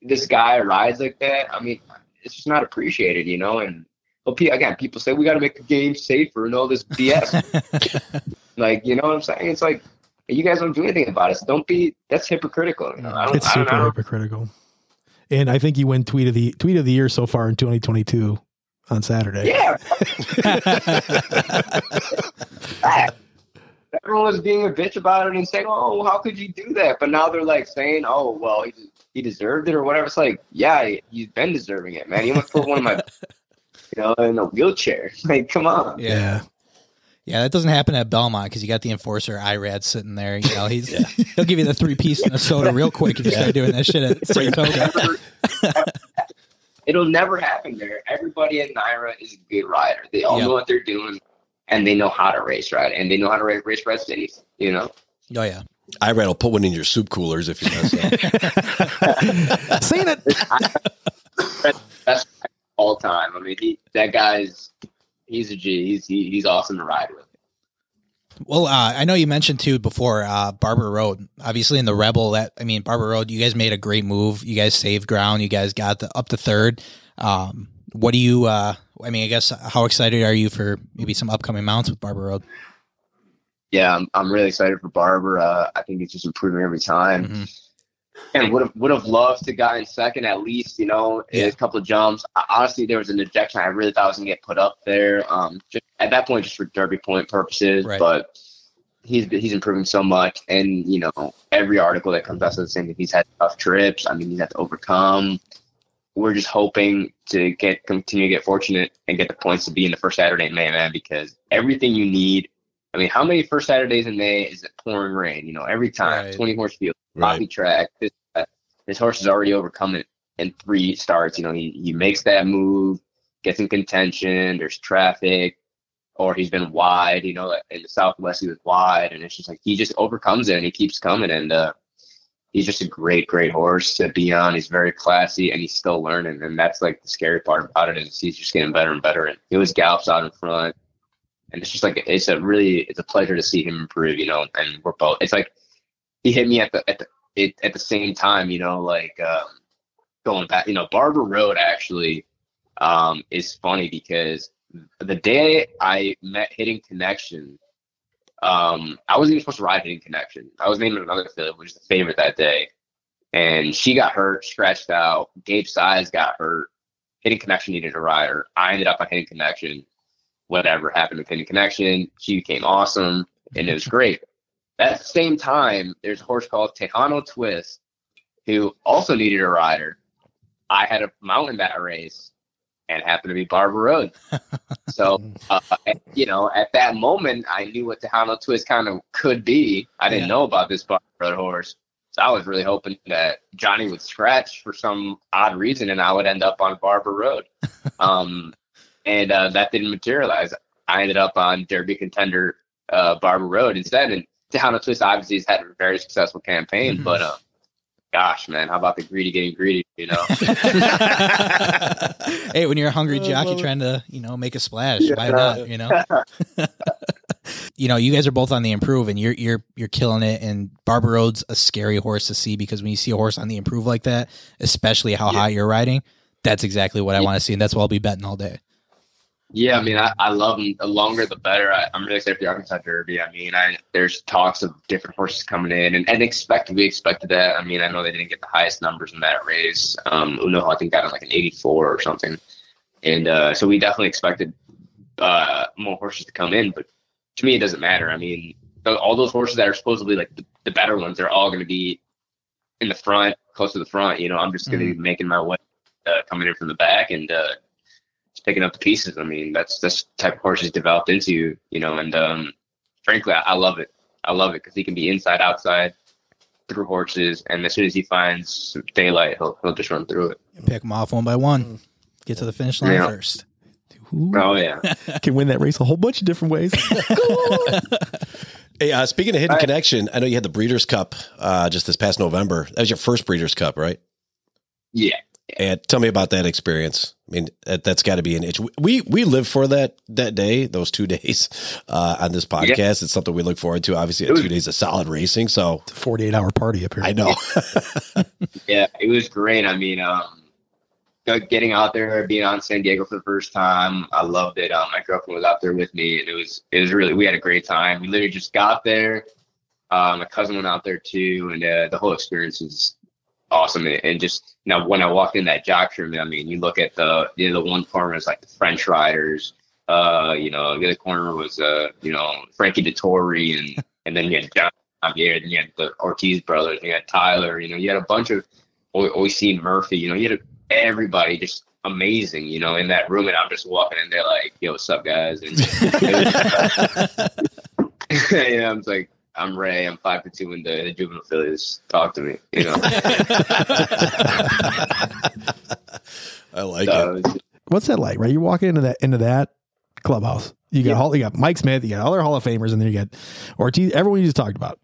this guy rides like that, I mean, it's just not appreciated, you know? And but again, people say we got to make the game safer and all this BS. like, you know what I'm saying? It's like, you guys don't do anything about it. So don't be, that's hypocritical. You know? I don't, It's I don't super know. hypocritical. And I think you win tweet of the tweet of the year so far in 2022 on Saturday. Yeah. Everyone was being a bitch about it and saying, "Oh, how could you do that?" But now they're like saying, "Oh, well, he, he deserved it or whatever." It's like, yeah, he- he's been deserving it, man. He almost put one of my, you know, in a wheelchair. Like, come on. yeah. Yeah. Yeah, that doesn't happen at Belmont because you got the enforcer Irad sitting there. You know, he's he'll give you the three piece and a soda real quick if you start doing that shit at Saratoga. It'll never happen there. Everybody at NYRA is a good rider. They all Yep. know what they're doing, and they know how to race ride, and they know how to race, race red cities. You know. Oh yeah, I will put one in your soup coolers if you mess up. Seen it. Best all time. I mean, he, that guy's he's a G. He's he, he's awesome to ride with. Well, uh, I know you mentioned too before uh, Barber Road. Obviously, in the Rebel, that I mean, Barber Road. You guys made a great move. You guys saved ground. You guys got the, up to third. Um, what do you? Uh, I mean, I guess how excited are you for maybe some upcoming mounts with Barber Road? Yeah, I'm, I'm really excited for Barber. Uh, I think it's just improving every time. Mhm. And would have would have loved to got in second at least. You know, Yeah. a couple of jumps. I, honestly, there was an ejection I really thought I was gonna get put up there. Um, just at that point, just for derby point purposes. Right. But he's he's improving so much, and you know, every article that comes out says the same thing. He's had tough trips. I mean, he's had to overcome. We're just hoping to get continue to get fortunate and get the points to be in the first Saturday in May, man, because everything you need. I mean, how many first Saturdays in May is it pouring rain? You know, every time, Right. 20 horse field, Right. Track. This, this horse has already overcome it in three starts. You know, he, he makes that move, gets in contention, there's traffic, or he's been wide. You know, in the Southwest, he was wide, and it's just like he just overcomes it and he keeps coming. And uh, he's just a great, great horse to be on. He's very classy and he's still learning. And that's like the scary part about it is he's just getting better and better. And he always gallops out in front. And it's just like it's a really it's a pleasure to see him improve, you know. And we're both. It's like he hit me at the at the it, at the same time, you know, like um, going back, you know, Barber Road actually um, is funny because the day I met Hidden Connection, um, I wasn't even supposed to ride Hidden Connection. I was naming another affiliate, which is the favorite that day, and she got hurt, scratched out. Gabe Size got hurt. Hidden Connection needed a rider. I ended up on Hidden Connection. Whatever happened with Hidden Connection, she became awesome, and it was great. At the same time, there's a horse called Tejano Twist, who also needed a rider. I had a mount in that race, and happened to be Barber Road. so, uh, you know, at that moment, I knew what Tejano Twist kind of could be. I didn't Yeah. know about this Barber Road horse. So I was really hoping that Johnny would scratch for some odd reason, and I would end up on Barber Road. um, and uh, that didn't materialize. I ended up on Derby contender uh, Barber Road instead. And Tejano Twist obviously has had a very successful campaign, Mhm. but uh, gosh, man, how about the greedy getting greedy? You know, hey, when you're a hungry I jockey love trying to, you know, make a splash, Yeah. why not? You know, you know, you guys are both on the improve, and you're you're you're killing it. And Barber Road's a scary horse to see because when you see a horse on the improve like that, especially how Yeah. high you're riding, that's exactly what I want to see, and that's what I'll be betting all day. Yeah, I mean, I, I love them. The longer, the better. I, I'm really excited for the Arkansas Derby. I mean, I there's talks of different horses coming in, and, and expected we expected that. I mean, I know they didn't get the highest numbers in that race. Um, Uno, I think got like an 84 or something, and uh, so we definitely expected uh, more horses to come in. But to me, it doesn't matter. I mean, all those horses that are supposedly like the, the better ones, they're all going to be in the front, close to the front. You know, I'm just going to be making my way uh, coming in from the back and. Uh, picking up the pieces. I mean, that's that's the type of horse he's developed into, you know. And um, frankly, I, I love it. I love it because he can be inside, outside, through horses, and as soon as he finds daylight, he'll he'll just run through it. Pick them off one by one, get to the finish line Yeah. first. Ooh, Oh yeah, can win that race a whole bunch of different ways. Hey, uh, speaking of hidden All right. connection, I know you had the Breeders' Cup uh, just this past November. That was your first Breeders' Cup, right? yeah. And tell me about that experience. I mean, that, that's got to be an itch. We we live for that that day, those two days uh, on this podcast. It's something we look forward to. Obviously, was- two days of solid racing. So 48 hour party up here. I know. Yeah, it was great. I mean, um, getting out there, being on San Diego for the first time, I loved it. Um, my girlfriend was out there with me, and it was it was really we had a great time. We literally just got there. Uh, my cousin went out there too, and uh, the whole experience was awesome. And, and just now, when I walked in that jock room, I mean, you look at the you know, the one corner is like the French riders. Uh, you know, the other corner was uh, you know, Frankie Dettori, and and then you had John Javier, and you had the Ortiz brothers, and you had Tyler. You know, you had a bunch of Oisin Murphy. You know, you had everybody just amazing. You know, in that room, and I'm just walking in there like, "Yo, what's up, guys?" And you know, I'm just like, "I'm Ray. I'm five foot two in the, the juvenile fillies. Talk to me." You know, I like it. so it's- What's that like, right? You're walking into that into that clubhouse. You got Yeah. Hall, you got Mike Smith, you got other Hall of Famers, and then you got Ortiz. Everyone you just talked about.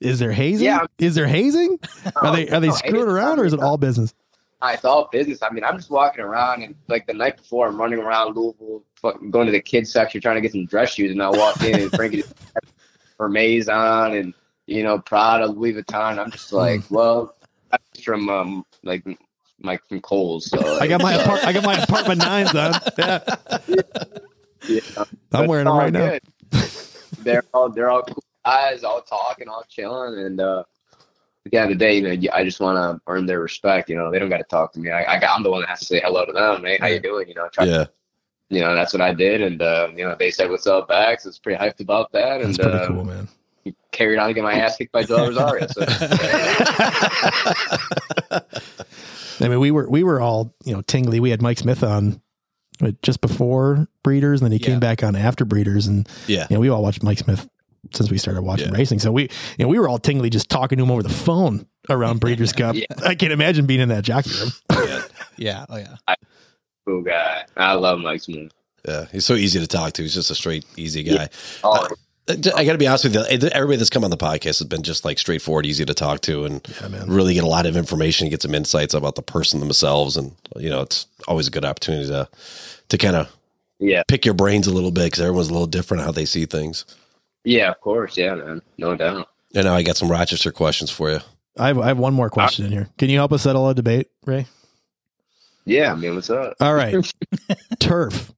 Is there hazing? Yeah. Is there hazing? Are they are they No, screwing around, or is it all business? it's all business. I mean, I'm just walking around and like the night before, I'm running around Louisville, fucking going to the kids section trying to get some dress shoes, and I walk in and Frankie just had Hermes on and you know Prada, Louis Vuitton. I'm just like, well, that's from um like Mike from Kohl's. So I got my apart, I got my apartment nines on. Yeah. yeah, I'm but wearing them right now. they're all they're all cool guys, all talking, all chilling, and uh, at the end of the day, you know, I just want to earn their respect. You know, they don't got to talk to me. I, I got, I'm the one that has to say hello to them. Hey, how you doing? You know, try, Yeah. You know, that's what I did, and uh, you know, they said what's up, back. So was pretty hyped about that, That's and pretty uh, cool, man. carried on to get my ass kicked by Joel Rosario. So, I mean, we were we were all you know tingly. We had Mike Smith on just before Breeders, and then he Yeah. came back on after Breeders, and Yeah. you know we all watched Mike Smith since we started watching Yeah. racing. So we you know we were all tingly just talking to him over the phone around Breeders' Cup. Yeah. I can't imagine being in that jockey room. Yeah, oh yeah. Cool guy. I love Mike Smith. Yeah. He's so easy to talk to. He's just a straight, easy guy. Oh, I got to be honest with you. Everybody that's come on the podcast has been just like straightforward, easy to talk to, and Yeah, really get a lot of information, and get some insights about the person themselves, and you know, it's always a good opportunity to to kind of yeah, pick your brains a little bit because everyone's a little different how they see things. yeah, of course, yeah, man, no doubt. And now I got some Rochester questions for you. I have, I have one more question in here. Can you help us settle a debate, Ray? Yeah, I mean, what's up? All right, turf,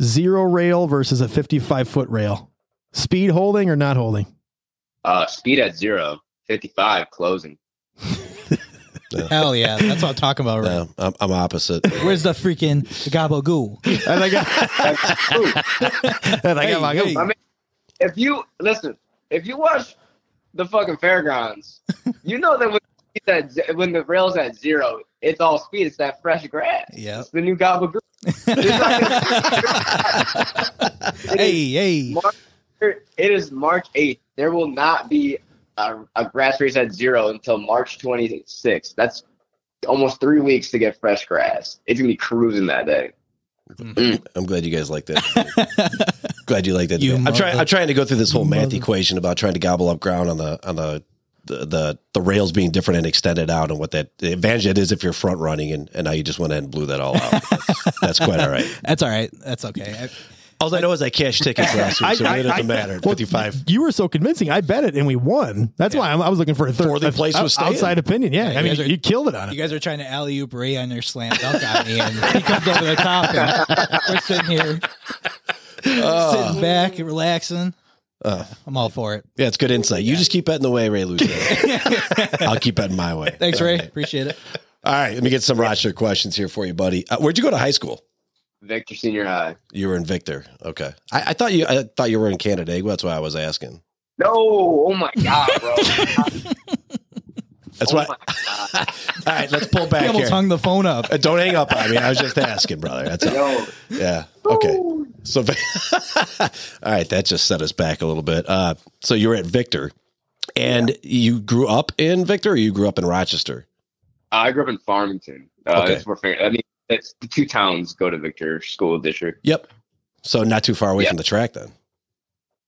zero rail versus a fifty-five foot rail. Speed holding or not holding? Uh, speed at zero, 55 closing. Hell yeah. That's what I'm talking about. Right? Yeah, I'm, I'm opposite. Where's the freaking gabagoo? And I got, and I got my Hey, hey. I mean, if you listen, if you watch the fucking fairgrounds, you know that when it's at when the rail's at zero, it's all speed. It's that fresh grass. Yeah, It's the new gobble. hey, hey. March, it is March eighth. There will not be a, a grass race at zero until March twenty sixth. That's almost three weeks to get fresh grass. It's gonna be cruising that day. Mm. Mm. I'm glad you guys like that. glad you like that. You I'm trying. I'm trying to go through this whole math mother- equation about trying to gobble up ground on the on the the the, the rails being different and extended out, and what that the advantage it is if you're front running, and, and now you just went ahead and blew that all out. That's, that's quite all right. That's all right. That's okay. I, All I know is I cashed tickets last week, so I- it doesn't I- matter. well, 55. You were so convincing. I bet it, and we won. That's why I'm, I was looking for a third Fourth a- place was staying. outside opinion. Yeah, Yeah, I you mean, are- you killed it on You it. You guys are trying to alley oop Ray on your slam dunk on me, and he comes over the top, and we're sitting here, oh. sitting back and relaxing. Uh, I'm all for it. yeah, it's good insight. You just keep that in the way Ray loses. I'll keep that in my way. Thanks, Ray. Appreciate it. All right, let me get some roster questions here for you, buddy. Uh, where'd you go to high school? Victor Senior High. You were in Victor. Okay, I, I thought you. I thought you were in Canandaigua. That's why I was asking. No, oh my god, bro. That's oh why. All right, let's pull He back almost here. hung the phone up. Uh, Don't hang up on me. I was just asking, brother. That's all. Yo, Yeah. Okay. So, all right, that just set us back a little bit. Uh, so you were at Victor, and you grew up in Victor, or you grew up in Rochester? I grew up in Farmington. Uh, Okay. That's where I mean, it's the two towns go to Victor School District. Yep. So not too far away Yeah. from the track, then.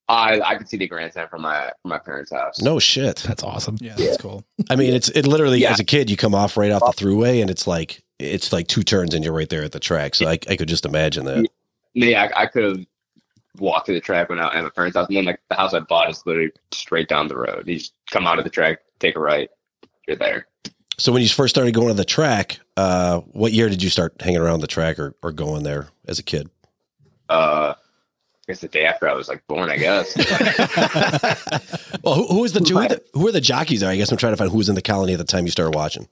I I could see the grandstand from my from my parents' house. No shit. That's awesome. Yeah, that's cool. I mean, it's it literally Yeah. as a kid you come off right off the Thruway, and it's like it's like two turns, and you're right there at the track. So I, I could just imagine that. Yeah, I, I could have walked to the track when I at my parents' house, and then like the house I bought is literally straight down the road. You just come out of the track, take a right, you're there. So when you first started going to the track, uh, what year did you start hanging around the track or, or going there as a kid? Uh, I guess the day after I was like born, I guess. well, who, who was the who are the, who are the jockeys there? I guess I'm trying to find who was in the colony at the time you started watching.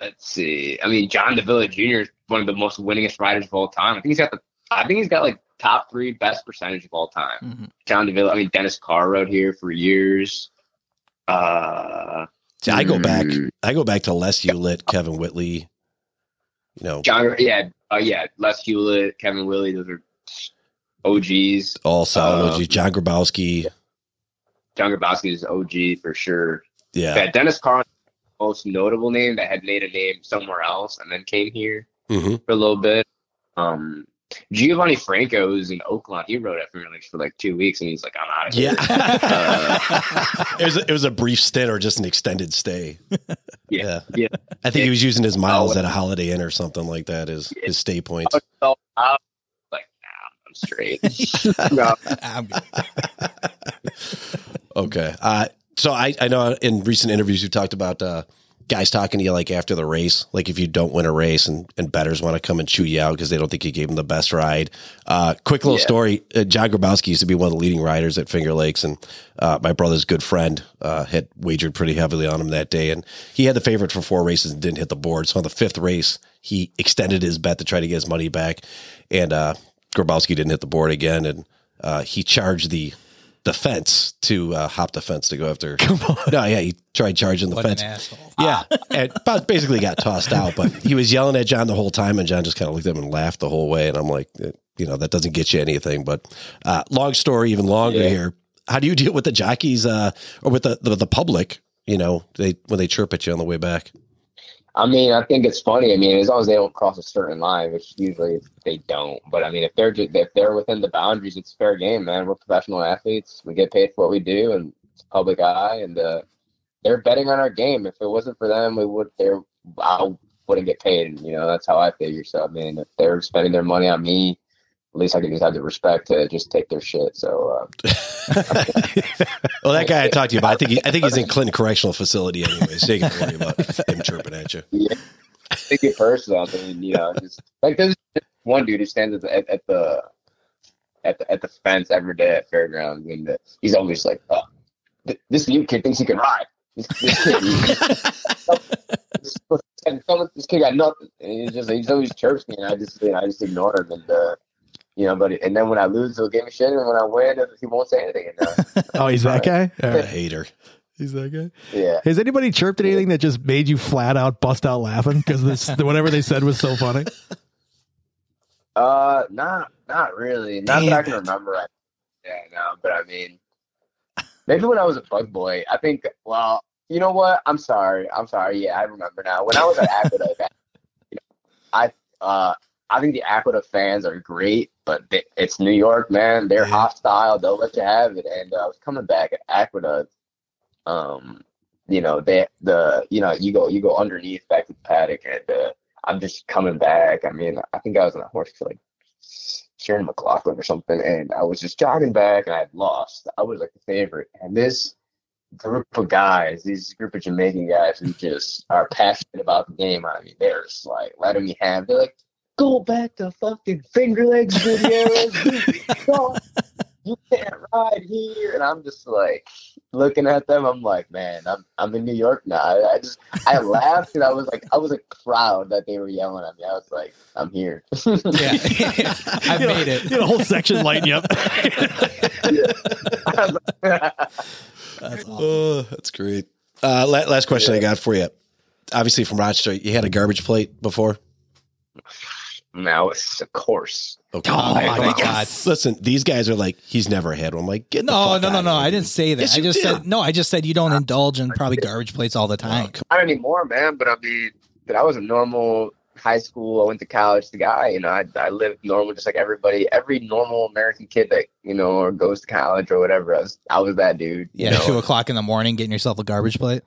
Let's see. I mean, John Davila Jr. is one of the most winningest riders of all time. I think he's got the. I think he's got like top three best percentage of all time. Mhm. John Davila. I mean, Dennis Carr rode here for years. Uh, See, I go back. Mm. I go back to Les Hewlett, Kevin Whitley. You know, John. Yeah. Uh, yeah. Les Hewlett, Kevin Whitley. Those are OGs. all solid. Um, OGs. John Grabowski. John Grabowski is OG for sure. Yeah. That Dennis Carr, most notable name that had made a name somewhere else and then came here hmm for a little bit. Um, Giovanni Franco is in Oaklawn. He rode at Finger Lakes for like two weeks, and he's like, "I'm out of here." Yeah. it was a, it was a brief stint or just an extended stay. Yeah. Yeah. I think he was using his miles Oh. at a Holiday Inn or something like that as his stay points. So I like, nah, I'm straight. no, I'm. Okay. Uh, so I, I know in recent interviews you talked about uh, guys talking to you like after the race, like if you don't win a race and, and betters want to come and chew you out because they don't think you gave them the best ride. Uh, quick little Yeah. story. Uh, John Grabowski used to be one of the leading riders at Finger Lakes and uh, my brother's good friend uh, had wagered pretty heavily on him that day. And he had the favorite for four races and didn't hit the board. So on the fifth race, he extended his bet to try to get his money back. And uh, Grabowski didn't hit the board again. And uh, he charged the the fence to uh, hop the fence to go after. Come on. No, yeah, he tried charging the What fence. an asshole. Yeah, and about- basically got tossed out. But he was yelling at John the whole time, and John just kind of looked at him and laughed the whole way. And I'm like, you know, that doesn't get you anything. But uh, long story, even longer Yeah. here. How do you deal with the jockeys uh, or with the, the the public? You know, they when they chirp at you on the way back. I mean, I think it's funny. I mean, as long as they don't cross a certain line, which usually they don't. But I mean, if they're just, if they're within the boundaries, it's fair game, man. We're professional athletes. We get paid for what we do, and it's public eye, and uh, they're betting on our game. If it wasn't for them, we would. They're I wouldn't get paid. You know, that's how I figure. So I mean, if they're spending their money on me, at least I can just have the respect to just take their shit. So uh, well, that guy I talked to you about, I think he, I think he's in Clinton Correctional Facility anyway, so you can worry about him chirping at you. Yeah, take it personal. I mean, you know, just like there's one dude who stands at the at, at the at the at the fence every day at fairgrounds, and the, he's always like, oh, th- "This new kid thinks he can ride." This, this kid, this, kid got nothing. And he just he always chirps me, and I just you know, I just ignore him, and uh, you know, but and then when I lose, he'll give me shit, and when I win, he won't say anything. And, uh, Oh, he's that guy. All A right. hater. He's that guy. yeah, Has anybody chirped at anything that just made you flat out bust out laughing because this whatever they said was so funny? Uh, not not really. Not that I can it. remember. I, yeah, no, but I mean, maybe when I was a bug boy, I think. Well, you know what? I'm sorry. I'm sorry. Yeah, I remember now. When I was at Aqueduct, I- you know, I uh, I think the Aqueduct fans are great, but they, it's New York, man. They're Yeah. hostile. They'll let you have it. And uh, I was coming back at Aqueduct. Um, you know, they the you know you go you go underneath back to the paddock, and uh, I'm just coming back. I mean, I think I was on a horse for like Sharon McLaughlin or something, and I was just jogging back and I had lost. I was like the favorite, and this group of guys, these group of Jamaican guys who just are passionate about the game. I mean, they're just like letting me have. They're like, go back to fucking Finger Lakes videos. You can't ride here, and I'm just like looking at them. I'm like, man, I'm I'm in New York now. I, I just I laughed and I was like, I was like proud that they were yelling at me. I was like, I'm here. Yeah, I You know, made it. You know, the whole section lighting you up. That's awesome. Oh, that's great. Uh, last question I got for you. Obviously, from Rochester, you had a garbage plate before. Now it's of course. Okay. Oh my Come on. God. Listen, these guys are like, he's never had one. I'm like, get the No, fuck no, no, outta no. here, I didn't say that. Yes, I you just did. said no. I just said you don't indulge in probably garbage plates all the time. Not anymore, man. But I mean, that I was a normal high school. I went to college. The guy, you know, I I lived normal, just like everybody. Every normal American kid that you know or goes to college or whatever. I was I was that dude. You Yeah, know, two o'clock in the morning, getting yourself a garbage plate.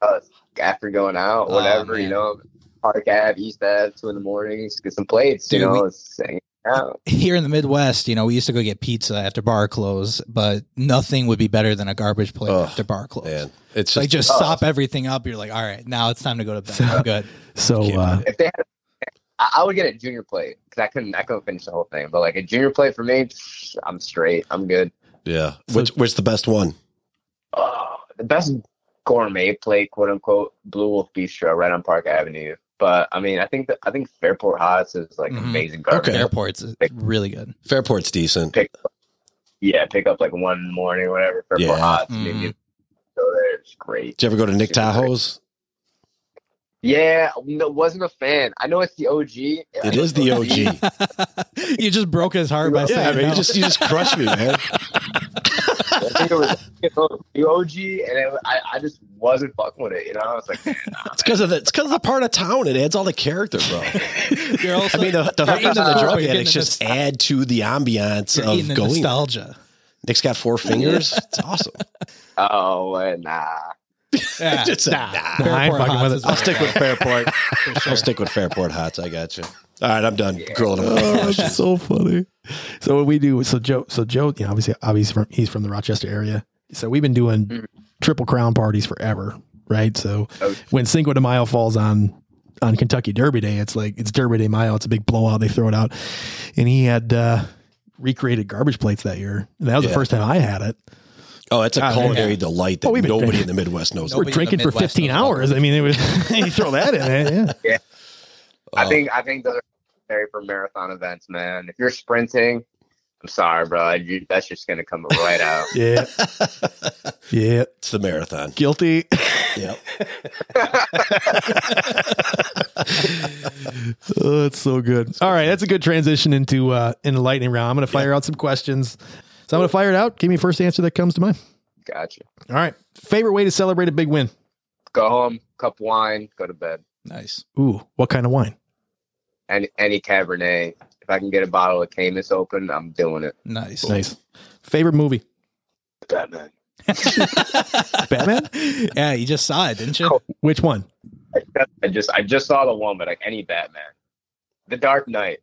uh, after going out, Oh, whatever, man. you know, Park Ave, East Ave, two in the morning, just get some plates, Dude, you know, we- it's hanging out. Here in the Midwest, you know, we used to go get pizza after bar close, but nothing would be better than a garbage plate Ugh, after bar close. Man, it's Like just, just Oh. stop everything up. You're like, all right, now it's time to go to bed. I'm good. So uh, If they had, I, I would get a junior plate because I couldn't, I couldn't finish the whole thing. But like a junior plate for me, I'm straight. I'm good. yeah. Which, which the best one? Oh, the best gourmet plate, quote unquote, Blue Wolf Bistro right on Park Avenue. But I mean, I think that I think Fairport Hots is like Mhm. amazing garbage. Okay. Airport's really good. Fairport's decent. Pick, yeah, pick up like one morning or whatever. Fairport Yeah. Hots, Mhm. maybe go there. It's great. Did you ever go to Nick Super great. Tahou's? Yeah, no, wasn't a fan. I know it's the OG. It is the OG. you just broke his heart by Yeah, saying I mean, no. you just you just crushed me, man. I think it was the OG, and it, I, I just wasn't fucking with it. You know, I was like, nah, It's because of the it's because of the part of town. It adds all the character, bro. You're also, I mean, the, the hookers and the drug you're addicts just the add to the ambiance You're of the going. there. nostalgia. Nick's got four fingers. It's awesome. oh, uh, nah. Yeah. Just a- Nah. nah. I ain't Fairport fucking with it. is I'll stick with Fairport. sure. I'll stick with Fairport Hots. I got you. All right, I'm done. Grilling them. Oh, that's so funny. So what we do, so Joe, so Joe, you know, obviously, obviously from, he's from the Rochester area. So we've been doing Mhm. triple crown parties forever, right? So Oh. when Cinco de Mayo falls on on Kentucky Derby Day, it's like it's Derby Day Mayo. It's a big blowout. They throw it out, and he had uh, recreated garbage plates that year. And that was Yeah. the first time I had it. Oh, it's a God, culinary yeah. delight that Oh, we've been nobody drinking. in the Midwest knows. Nobody We're drinking for 15 knows about hours. I mean, it was, you throw that in it. Yeah. I Oh. think I think those are necessary for marathon events, man. If you're sprinting, I'm sorry, bro. You, that's just gonna come right out. Yeah. Yeah. it's the marathon. Guilty. Yep. Oh, it's so good. All right, that's a good transition into uh into lightning round. I'm going to fire out some questions. So I'm going to fire it out. Give me first answer that comes to mind. Gotcha. All right. Favorite way to celebrate a big win? Go home, cup wine, go to bed. Nice. Ooh, what kind of wine? Any any Cabernet. If I can get a bottle of Caymus open, I'm doing it. Nice. Nice. Favorite movie? Batman. Batman? yeah, you just saw it, didn't you? Which one? I just I just saw the one, but like any Batman. The Dark Knight.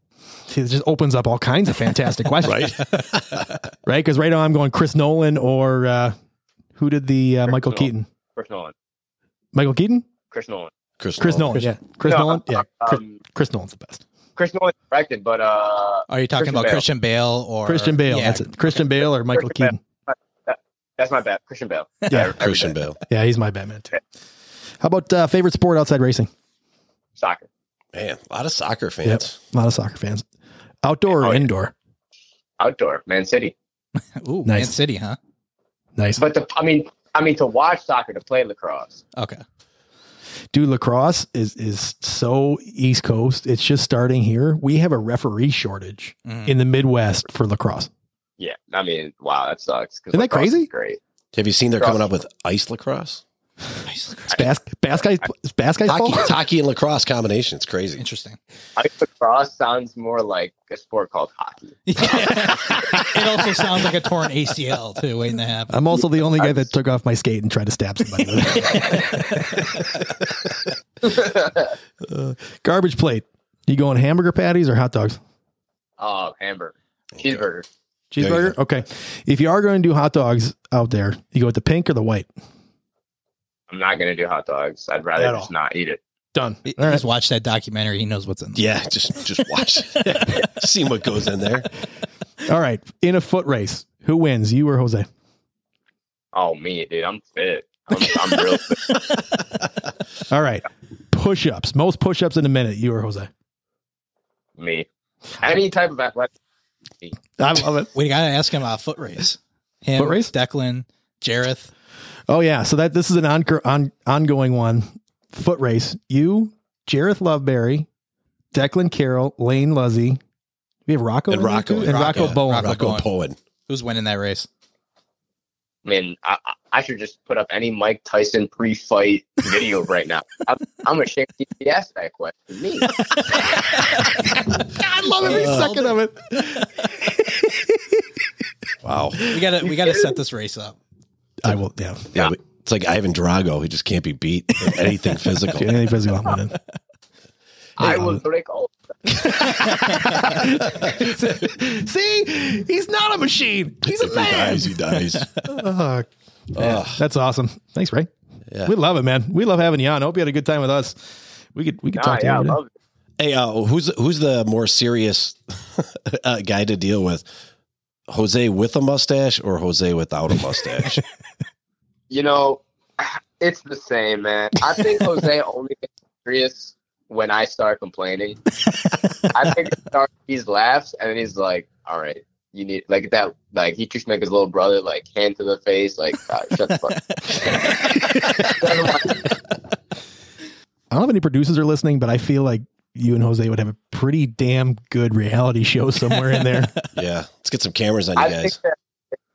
See, it just opens up all kinds of fantastic questions, Right. right? Because right now I'm going Chris Nolan or uh, who did the uh, Michael Nolan. Keaton? Chris Nolan. Michael Keaton? Chris Nolan. Chris, Chris Nolan. Nolan. Yeah, Chris No, Nolan. Yeah, Chris, Um, Chris Nolan's the best. Chris Nolan directed, but uh, Are you talking Christian about Bale. Christian Bale or Christian Bale. Yeah, That's it. Christian Bale or Michael Christian Keaton. that's my bad. Christian Bale. Yeah, Christian Bale. Yeah, he's my Batman too. How about uh, favorite sport outside racing? Soccer. Man, a lot of soccer fans. A lot of soccer fans. Outdoor or Oh, yeah. indoor? Outdoor. Man City. Ooh, Nice. Man City, huh? Nice. But the I mean I mean to watch soccer, to play lacrosse. Okay. Dude, lacrosse is is so East Coast. It's just starting here. We have a referee shortage Mm. in the Midwest for lacrosse. Yeah. I mean, wow, that sucks. Isn't that lacrosse is crazy? Great. Have you seen they're coming up with ice lacrosse? Nice. It's bas- basket it's basket Hockey, ball. it's hockey and lacrosse combination. It's crazy. Interesting. I think lacrosse sounds more like a sport called hockey. it also sounds like a torn ACL too, waiting to happen. I'm also the only guy that took off my skate and tried to stab somebody. with it. Uh, garbage plate. You going hamburger patties or hot dogs? Oh, hamburger, cheeseburger. Cheeseburger. Okay. If you are going to do hot dogs out there, you go with the pink or the white. I'm not gonna do hot dogs. I'd rather At just all. not eat it. Done. He- All right. He's watched that documentary. He knows what's in there. Yeah, just just watch, see what goes in there. All right. In a foot race, who wins, you or Jose? Oh, me, dude. I'm fit. I'm, I'm real fit. All right. Push ups. Most push ups in a minute, you or Jose? Me. Any type of athletic. I love it. We gotta ask him about foot race. Him, Foot race? Declan, Jareth. Oh yeah, so that this is an on, on ongoing one. Foot race. You, Jareth Loveberry, Declan Carroll, Lane Luzzi. We have Rocco And Rocco, too? and Rocco. Rocco Bowen. Rocco. Rocco Bowen. Poen. Who's winning that race? I mean, I, I- I should just put up any Mike Tyson pre-fight video right now. I'm, I'm ashamed to even ask that question. Me. I love every Uh, second of it. Wow. We gotta we gotta set this race up. I will. Yeah. Yeah, but it's like Ivan Drago. He just can't be beat in anything physical. Anything physical, I'm winning. I will break all. See, he's not a machine. He's a If he man. dies, he dies. Oh, Ugh. that's awesome. Thanks, Ray. Yeah. We love it, man. We love having you on. I hope you had a good time with us. We could we could Nah, talk to yeah, you. every day. love it. Hey, uh, who's who's the more serious uh, guy to deal with? Jose with a mustache or Jose without a mustache? You know, it's the same, man. I think Jose only gets serious when I start complaining. I think it starts, he laughs and then he's like, "All right, you need like that." Like he treats me like his little brother, like hand to the face, like "Ah, shut the fuck. I don't know if any producers are listening, but I feel like you and Jose would have a pretty damn good reality show somewhere in there. yeah, let's get some cameras on you I think guys. that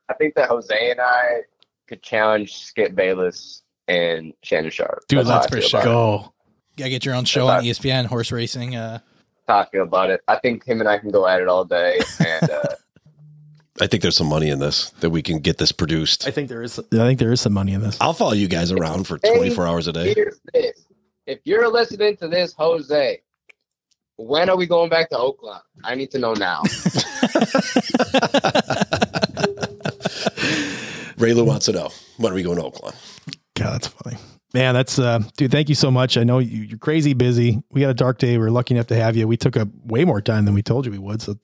I think that Jose and I could challenge Skip Bayless and Shannon Sharpe. Dude, how let's for sure. about it. Go. Gotta get your own show on E ESPN, horse racing. Uh, How I feel about it. I think him and I can go at it all day, and uh, I think there's some money in this that we can get this produced. I think there is. I think there is some money in this. I'll follow you guys around for 24 hours a day. here's this: if you're listening to this, Jose, when are we going back to Oaklawn? I need to know now. Reylu wants to know when are we going to Oaklawn? God, that's funny. Man, that's uh dude, thank you so much. I know you, you're crazy busy. We got a dark day. We are lucky enough to have you. We took up way more time than we told you we would. So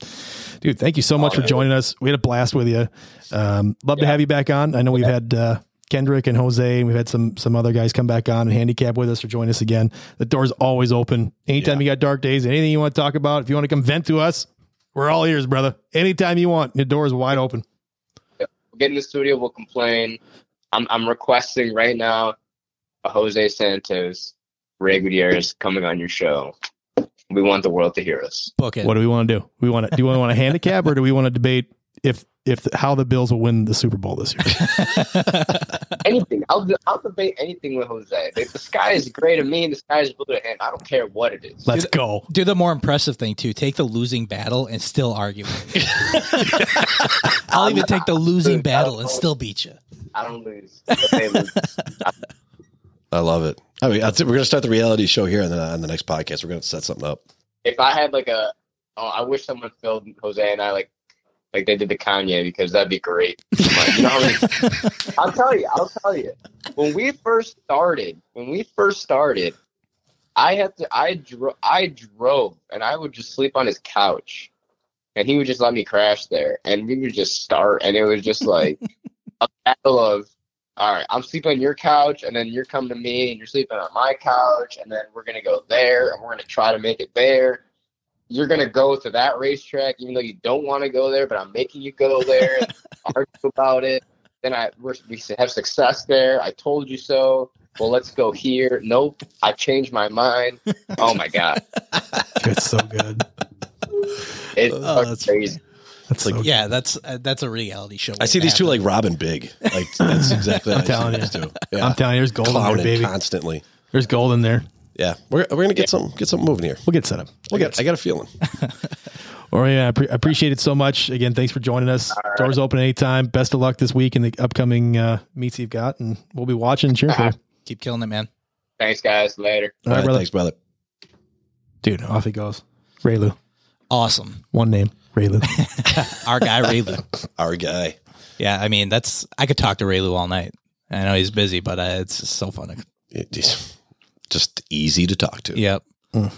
dude, thank you so much Oh, for yeah. joining us. We had a blast with you. Um love to have you back on. I know we've had uh Kendrick and Jose, and we've had some some other guys come back on and handicap with us or join us again. The door's always open. Anytime you got dark days, anything you want to talk about, if you want to come vent to us, we're all ears, brother. Anytime you want, the door is wide open. We'll get in the studio. We'll complain. I'm I'm requesting right now a Jose Santos, Ray Gutierrez coming on your show. We want the world to hear us. book it. What do we want to do? We want to do we want to handicap or do we want to debate if if how the Bills will win the Super Bowl this year? Anything. I'll I'll debate anything with Jose. The, the sky is gray to me, and the sky is blue to him. I don't care what it is. Let's go. Do the more impressive thing too. Take the losing battle and still argue. I'll even take the losing battle and still beat you. I don't lose. If they lose. I love it. I mean, I we're going to start the reality show here on the, on the next podcast. We're going to set something up. if I had like a, oh, I wish someone filmed Jose and I like, like they did to Kanye because that'd be great. Like, you know many, I'll tell you, I'll tell you. When we first started, when we first started, I had to, I drove, I drove, and I would just sleep on his couch, and he would just let me crash there, and we would just start, and it was just like a battle of. All right, I'm sleeping on your couch, and then you're coming to me, and you're sleeping on my couch, and then we're gonna go there, and we're gonna try to make it there. You're gonna go to that racetrack, even though you don't want to go there, but I'm making you go there. and argue about it. Then I we're, we have success there. I told you so. Well, let's go here. Nope, I changed my mind. Oh my god, It's so good. it's Oh, that's crazy. That's so Yeah, that's uh, that's a reality show. I see these two like Robin Big. Like that's exactly. I'm what I see telling you. these two. good. Yeah, I'm telling you, there's gold in there, baby. constantly. There's gold in there. Yeah, we're we're gonna get some get something moving here. We'll get set up. I got, I got a feeling. Or yeah, I pre- appreciate it so much. Again, thanks for joining us. All right. Doors open anytime. Best of luck this week in the upcoming uh, meets you've got, and we'll be watching and cheering for you. Keep killing it, man. Thanks, guys. Later. All right, All right, brother. thanks, brother. Dude, off he goes. Reylu, Awesome. one name. Reylu. Our guy Reylu. Our guy. Yeah, I mean that's I could talk to Reylu all night. I know he's busy, but uh, it's just so fun. To, It- he's just easy to talk to. yep. Mm.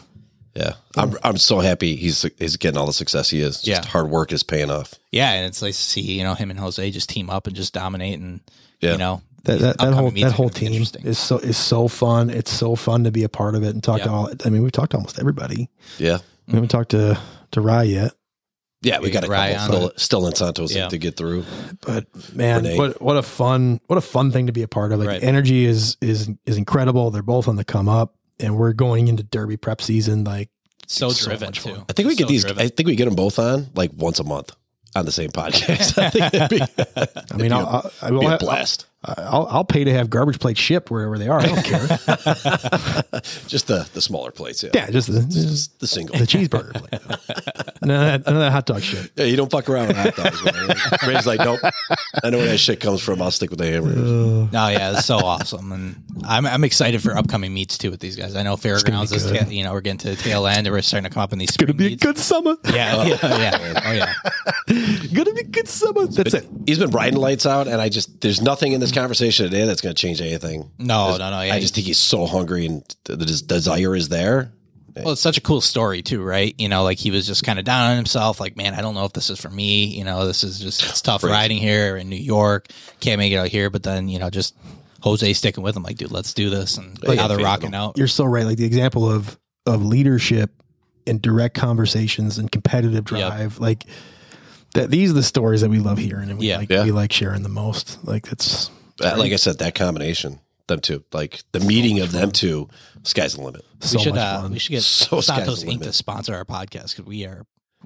Yeah. I'm I'm so happy he's he's getting all the success he is. Just Yeah. hard work is paying off. Yeah, and it's nice to see you know him and Jose just team up and just dominate, and Yeah. you know That, that, that whole that whole team is so is so fun. It's so fun to be a part of it and talk to all. I mean, we've talked to almost everybody. Yeah. We haven't talked to to Rye yet, Yeah, we We got a got Ryan. couple still, still in Santos Yeah. to get through. but man, Renee. what what a fun what a fun thing to be a part of. Like Right. energy is is is incredible. They're both on the come up, and we're going into Derby prep season. Like so so driven much too. fun. I think we get these driven. I think we get them both on like once a month on the same podcast. I think that'd be, I mean, I'll, I'll, I will be a have, blast. I'll I'll pay to have garbage plates shipped wherever they are. I don't care. Just the the smaller plates, yeah. yeah, just the, just Just the single. the cheeseburger plate. none, of that, none of that hot dog shit. Yeah, you don't fuck around with hot dogs. man. Ray's like, nope. I know where that shit comes from. I'll stick with the hamburgers. oh, yeah, it's so awesome, and I'm I'm excited for upcoming meets too with these guys. I know Fairgrounds is good. ta- you know we're getting to the tail end, and we're starting to come up in these. It's Gonna spring be a good summer. Yeah, yeah, yeah. Oh yeah. Oh, gonna be a good summer. That's it. He's been riding lights out, and I just there's nothing in this conversation today that's going to change anything. No, no, no. Yeah, I just think he's so hungry, and the, the desire is there. Well, it's such a cool story too, right? You know, like he was just kind of down on himself, like, man, I don't know if this is for me. You know, this is just it's tough Crazy. riding here in New York. Can't make it out here, but then you know, just Jose sticking with him, like, dude, let's do this, and Like, now they're rocking out. You're so right. Like the example of of leadership and direct conversations and competitive drive. Like that. These are the stories that we love hearing, and we Yeah. like Yeah. we like sharing the most. Like it's Uh, like I said, that combination, them two, like the meeting of them two, sky's the limit. so we should much uh, fun. we should get So sky's Santos the Inc. limit. to sponsor our podcast because we are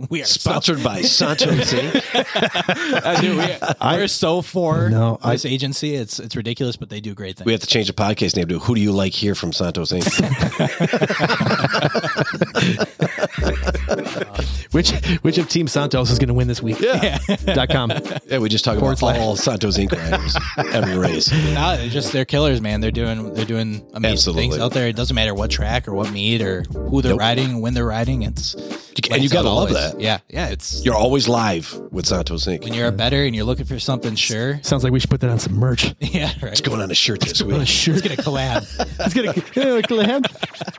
we are Sponsored by Santos. Inc. So, uh, dude, we, I- we're so for No, I- this agency. It's it's ridiculous, but they do great things. We have to change the podcast name to "Who Do You Like Here from Santos Inc." which which of Team Santos is going to win this week? yeah, Dot com. yeah. We just talk about slash. all Santos Inc. riders every race. No, they're just they're killers, man. They're doing they're doing amazing Absolutely. things out there. It doesn't matter what track or what meet or who they're Nope. riding, when they're riding. It's and you gotta love always. that. Yeah, yeah. It's You're always live with Santos Inc. when you're a better and you're looking for something. Sure, Sounds like we should put that on some merch. yeah, right. What's going on a shirt this week? A shirt. It's gonna collab. It's gonna. yeah, like, him.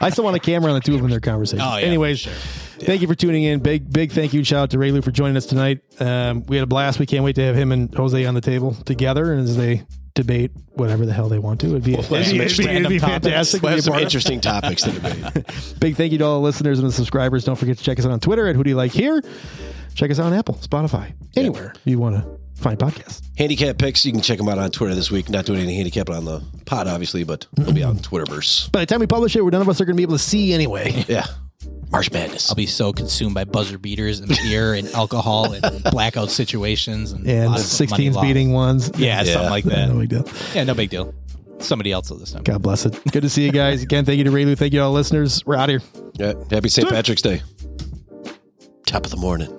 I still want a camera on the two of them in their conversation. Oh, yeah, Anyways, sure. thank you for tuning in. Big big thank you. Shout out to Reylu for joining us tonight. Um, we had a blast. We can't wait to have him and Jose on the table together and as they debate whatever the hell they want to. It'd be, it'd be, it'd be, it'd be fantastic. We be have some interesting topics to debate. Big thank you to all the listeners and the subscribers. Don't forget to check us out on Twitter at Who Do You Like Here. Check us out on Apple, Spotify, anywhere you want to find podcasts. handicap picks, you can check them out on Twitter this week. Not doing any handicap on the pod, obviously, but they'll be on Twitterverse. By the time we publish it, none of us are going to be able to see anyway. Yeah, March Madness. I'll be so consumed by buzzer beaters and beer and alcohol and blackout situations and, And lots of money 16s beating ones. Yeah, Yeah. something like that. No big deal. Yeah, no big deal. Somebody else will this time. God bless it. Good to see you guys. Again, thank you to Reylu. Thank you to all listeners. We're out here. Yeah, happy St. Patrick's Day. Top of the morning.